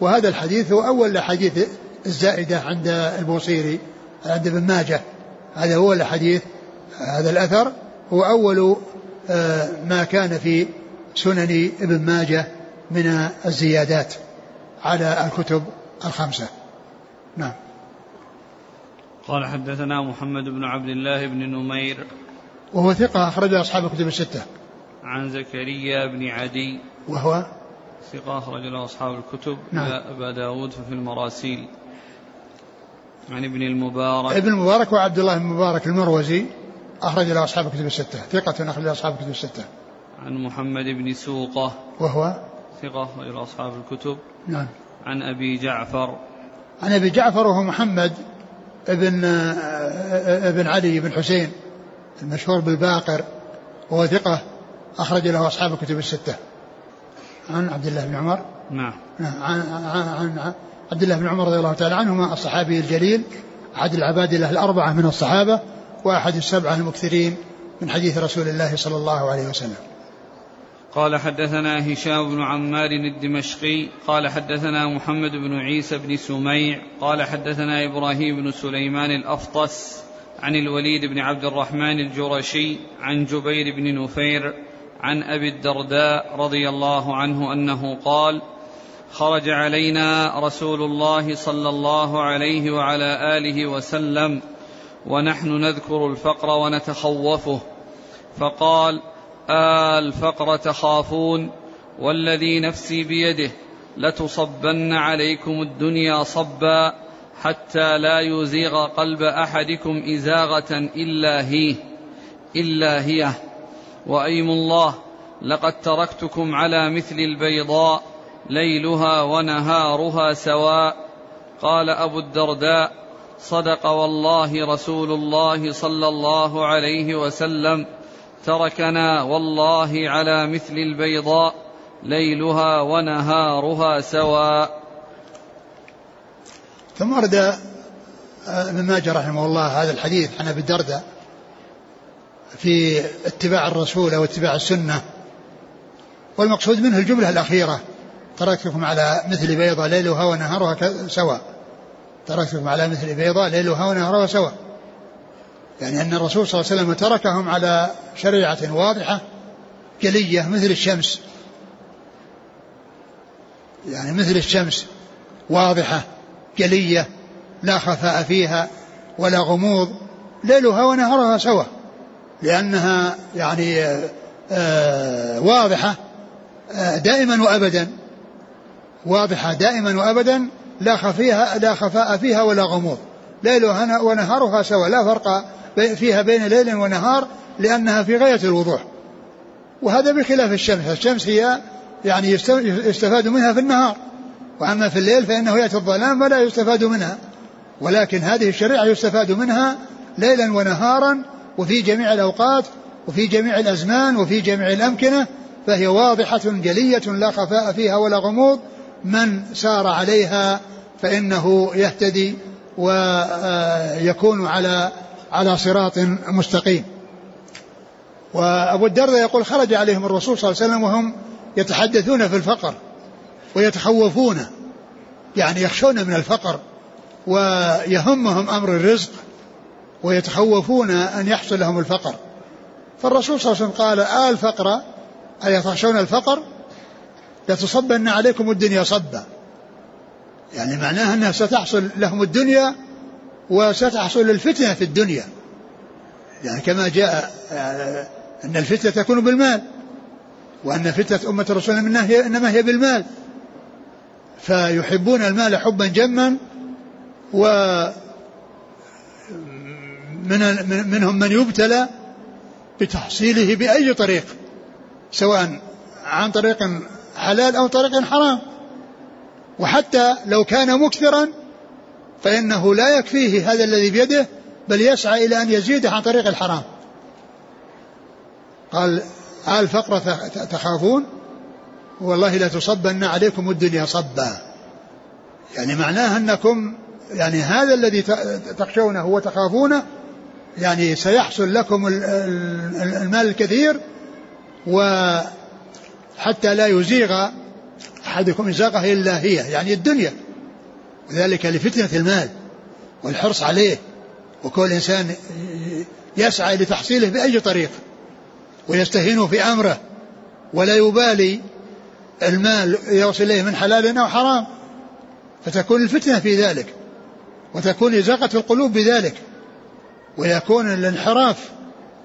Speaker 1: وهذا الحديث هو أول الأحاديث الزائدة عند البوصيري عند ابن ماجه. هذا هو الحديث هذا الأثر. هو أول آه، ما كان في سنن ابن ماجه من الزيادات على الكتب الخمسة. نعم.
Speaker 2: قال حدثنا محمد بن عبد الله بن نمير.
Speaker 1: وهو ثقة أخرج أصحاب الكتب الستة.
Speaker 2: عن زكريا بن عدي.
Speaker 1: وهو؟
Speaker 2: ثقة أخرج له أصحاب الكتب. نعم. أبا داود ففي المراسيل. عن ابن المبارك.
Speaker 1: ابن المبارك وعبد الله بن المبارك المروزي أخرج له أصحاب الكتب الستة. ثقة أخرج له أصحاب الكتب الستة.
Speaker 2: عن محمد بن سوقة.
Speaker 1: وهو؟
Speaker 2: ثقة أخرج له أصحاب الكتب.
Speaker 1: نعم.
Speaker 2: عن أبي جعفر.
Speaker 1: عن أبي جعفر وهو محمد ابن ابن علي بن حسين المشهور بالباقر وهو ثقة أخرج له أصحاب الكتب الستة. عن عبد الله بن عمر.
Speaker 2: نعم.
Speaker 1: عن, عن, عن عبد الله بن عمر رضي الله تعالى عنهما الصحابي الجليل أحد العباد الأربعة من الصحابة وأحد السبعة المكثرين من حديث رسول الله صلى الله عليه وسلم.
Speaker 2: قال حدثنا هشام بن عمار الدمشقي قال حدثنا محمد بن عيسى بن سميع قال حدثنا إبراهيم بن سليمان الأفطس عن الوليد بن عبد الرحمن الجرشي عن جبير بن نفير عن أبي الدرداء رضي الله عنه أنه قال خرج علينا رسول الله صلى الله عليه وعلى آله وسلم ونحن نذكر الفقر ونتخوفه فقال الفقر تخافون والذي نفسي بيده لتصبن عليكم الدنيا صبا حتى لا يزيغ قلب أحدكم إزاغة إلا هي إلا هي. وأيم الله لقد تركتكم على مثل البيضاء ليلها ونهارها سواء. قال أبو الدرداء صدق والله رسول الله صلى الله عليه وسلم. تركنا والله على مثل البيضاء ليلها ونهارها سواء.
Speaker 1: ثم ورد ابن ماجه رحمه الله هذا الحديث عن أبي الدرداء في اتباع الرسول أو اتباع السنة. والمقصود منه الجملة الأخيرة تركتكم على مثل بيضة ليلها ونهارها سواء. تركتكم على مثل بيضة ليلها ونهارها سواء. يعني أن الرسول صلى الله عليه وسلم تركهم على شريعة واضحة جلية مثل الشمس. يعني مثل الشمس واضحة جلية لا خفاء فيها ولا غموض ليلها ونهارها سوا. لأنها يعني آه واضحة آه دائما وأبدا. واضحة دائما وأبدا لا خفيها لا خفاء فيها ولا غموض. ليلها ونهارها سوا لا فرق فيها بين ليل ونهار لأنها في غاية الوضوح. وهذا بخلاف الشمس. الشمس هي يعني يستفاد منها في النهار. وأما في الليل فإنه يأتي الظلام فلا يستفاد منها. ولكن هذه الشريعة يستفاد منها ليلا ونهارا وفي جميع الأوقات وفي جميع الأزمان وفي جميع الأمكنة. فهي واضحة جلية لا خفاء فيها ولا غموض. من سار عليها فإنه يهتدي ويكون على على صراط مستقيم. وأبو الدرداء يقول خرج عليهم الرسول صلى الله عليه وسلم وهم يتحدثون في الفقر ويتخوفون يعني يخشون من الفقر ويهمهم أمر الرزق ويتخوفون أن يحصل لهم الفقر. فالرسول صلى الله عليه وسلم قال آه الفقر أي تخشون الفقر لتصبن عليكم الدنيا صبا. يعني معناها أنها ستحصل لهم الدنيا وستحصل الفتنة في الدنيا. يعني كما جاء آه، أن الفتنة تكون بالمال وأن فتنة أمة الرسول إنما هي بالمال. فيحبون المال حبا جما و من منهم من يبتلى بتحصيله بأي طريق سواء عن طريق حلال أو طريق حرام. وحتى لو كان مكثرا فإنه لا يكفيه هذا الذي بيده بل يسعى إلى أن يزيده عن طريق الحرام. قال آل فقر تخافون؟ والله لا تصبن عليكم الدنيا صبا. يعني معناه أنكم يعني هذا الذي تخشونه وتخافونه يعني سيحصل لكم المال الكثير وحتى لا يزيغ أحدكم إزاغه إلا هي يعني الدنيا. وذلك لفتنة المال والحرص عليه وكل إنسان يسعى لتحصيله بأي طريق ويستهين في أمره ولا يبالي المال يوصل إليه من حلال أو حرام. فتكون الفتنة في ذلك وتكون إزاقة القلوب بذلك ويكون الانحراف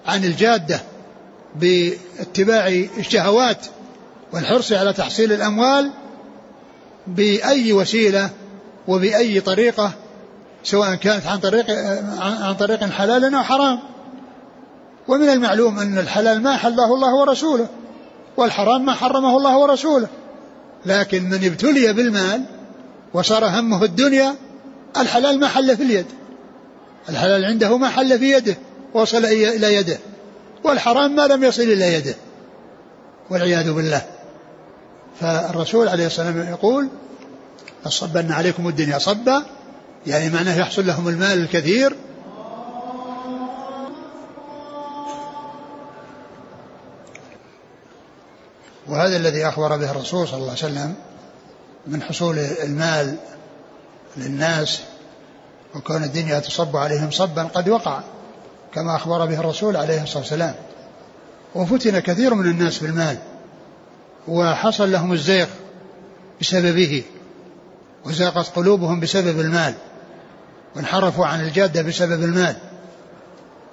Speaker 1: عن الجادة باتباع الشهوات والحرص على تحصيل الأموال بأي وسيلة وبأي طريقة سواء كانت عن طريق عن طريق حلال أو حرام. ومن المعلوم أن الحلال ما حله الله ورسوله والحرام ما حرمه الله ورسوله. لكن من ابتلي بالمال وصار همه الدنيا الحلال ما حل في اليد. الحلال عنده ما حل في يده وصل إلى يده. والحرام ما لم يصل إلى يده. والعياذ بالله. فالرسول عليه الصلاة والسلام يقول لصبن عليكم الدنيا صبا يعني معناه يحصل لهم المال الكثير. وهذا الذي أخبر به الرسول صلى الله عليه وسلم من حصول المال للناس وكون الدنيا تصب عليهم صبا قد وقع كما أخبر به الرسول عليه الصلاة والسلام. وفتن كثير من الناس بالمال وحصل لهم الزيغ بسببه. وزاقت قلوبهم بسبب المال وانحرفوا عن الجادة بسبب المال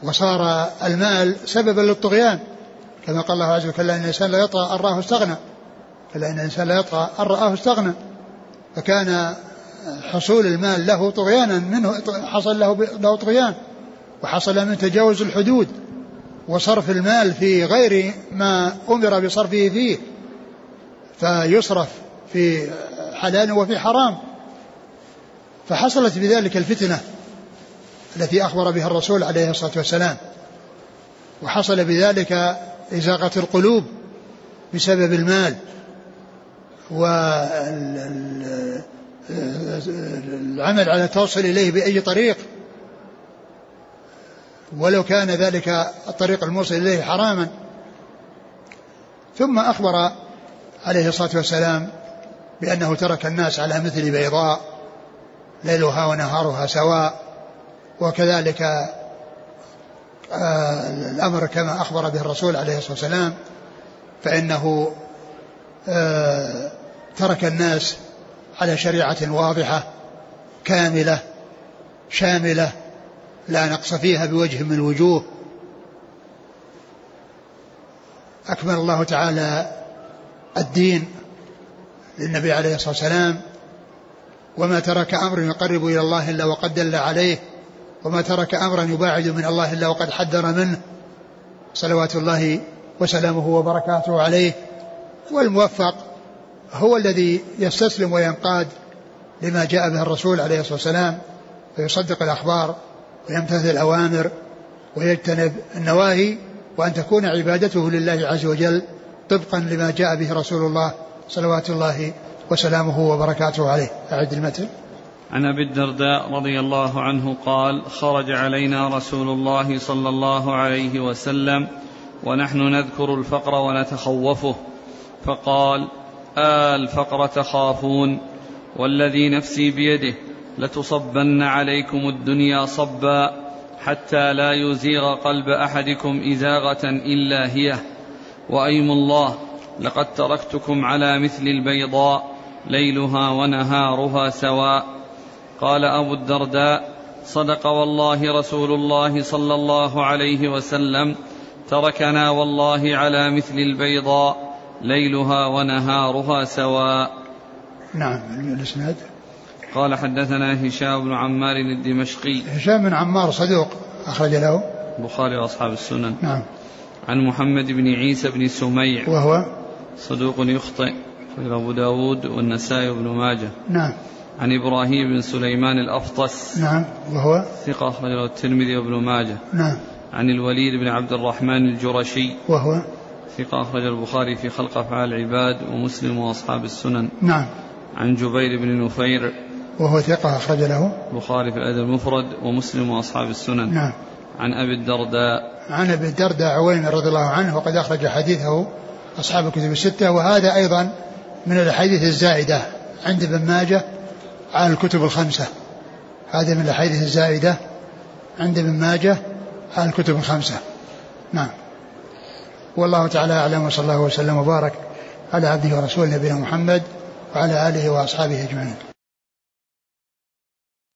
Speaker 1: وصار المال سببا للطغيان. كما قال الله عز وجل إن الإنسان لا يطغى أن رآه استغنى. كلا إن الإنسان لا يطغى أن رآه استغنى. فكان حصول المال له طغيانا منه حصل له له طغيان وحصل من تجاوز الحدود وصرف المال في غير ما أمر بصرفه فيه فيصرف في حلال وفي حرام. فحصلت بذلك الفتنة التي أخبر بها الرسول عليه الصلاة والسلام. وحصل بذلك إزاغة القلوب بسبب المال والعمل على التوصل إليه بأي طريق. ولو كان ذلك الطريق الموصل إليه حراما. ثم أخبر عليه الصلاة والسلام بأنه ترك الناس على مثل بيضاء ليلها ونهارها سواء. وكذلك آه، الأمر كما أخبر به الرسول عليه الصلاة والسلام فإنه آه، ترك الناس على شريعة واضحة كاملة شاملة لا نقص فيها بوجه من الوجوه أكمل الله تعالى الدين. للنبي عليه الصلاة والسلام وما ترك أمر يقرب إلى الله إلا وقد دل عليه وما ترك أمرا يباعد من الله إلا وقد حذر منه صلوات الله وسلامه وبركاته عليه. والموفق هو الذي يستسلم وينقاد لما جاء به الرسول عليه الصلاة والسلام ويصدق الأخبار ويمتثل الأوامر ويجتنب النواهي وأن تكون عبادته لله عز وجل طبقا لما جاء به رسول الله صلوات الله وسلامه وبركاته عليه. أعد المتن.
Speaker 2: عن أبي الدرداء رضي الله عنه قال خرج علينا رسول الله صلى الله عليه وسلم ونحن نذكر الفقر ونتخوفه فقال آه الفقر تخافون والذي نفسي بيده لتصبن عليكم الدنيا صبا حتى لا يزيغ قلب أحدكم إزاغة إلا هي وايم الله لقد تركتكم على مثل البيضاء ليلها ونهارها سواء. قال أبو الدرداء صدق والله رسول الله صلى الله عليه وسلم تركنا والله على مثل البيضاء ليلها ونهارها سواء.
Speaker 1: نعم الإسناد.
Speaker 2: قال حدثنا هشام بن عمار الدمشقي.
Speaker 1: هشام بن عمار صدوق أخرج له.
Speaker 2: البخاري وأصحاب السنن.
Speaker 1: نعم.
Speaker 2: عن محمد بن عيسى بن سميع.
Speaker 1: وهو
Speaker 2: صدوق يخطئ أبو داود والنسائي بن ماجه.
Speaker 1: نعم.
Speaker 2: عن إبراهيم بن سليمان الأفطس.
Speaker 1: نعم. وهو؟
Speaker 2: ثقة أخرجه الترمذي وابن ماجه.
Speaker 1: نعم.
Speaker 2: عن الوليد بن عبد الرحمن الجرشي.
Speaker 1: وهو؟
Speaker 2: ثقة أخرج البخاري في خلق أفعال العباد ومسلم وأصحاب السنن.
Speaker 1: نعم.
Speaker 2: عن جبير بن نفير.
Speaker 1: وهو ثقة أخرج له؟
Speaker 2: البخاري في الأدب المفرد ومسلم وأصحاب السنن.
Speaker 1: نعم.
Speaker 2: عن أبي الدرداء.
Speaker 1: عن أبي الدرداء عوين رضي الله عنه وقد أخرج حديثه أصحاب الكتب الستة وهذا أيضا من الأحاديث الزائدة عند ابن ماجه على الكتب الخمسة. هذا من الأحاديث الزائدة عند ابن ماجه على الكتب الخمسة. نعم. والله تعالى أعلم وصلى الله وسلم وبارك على عبده ورسوله نبينا محمد وعلى آله وأصحابه أجمعين.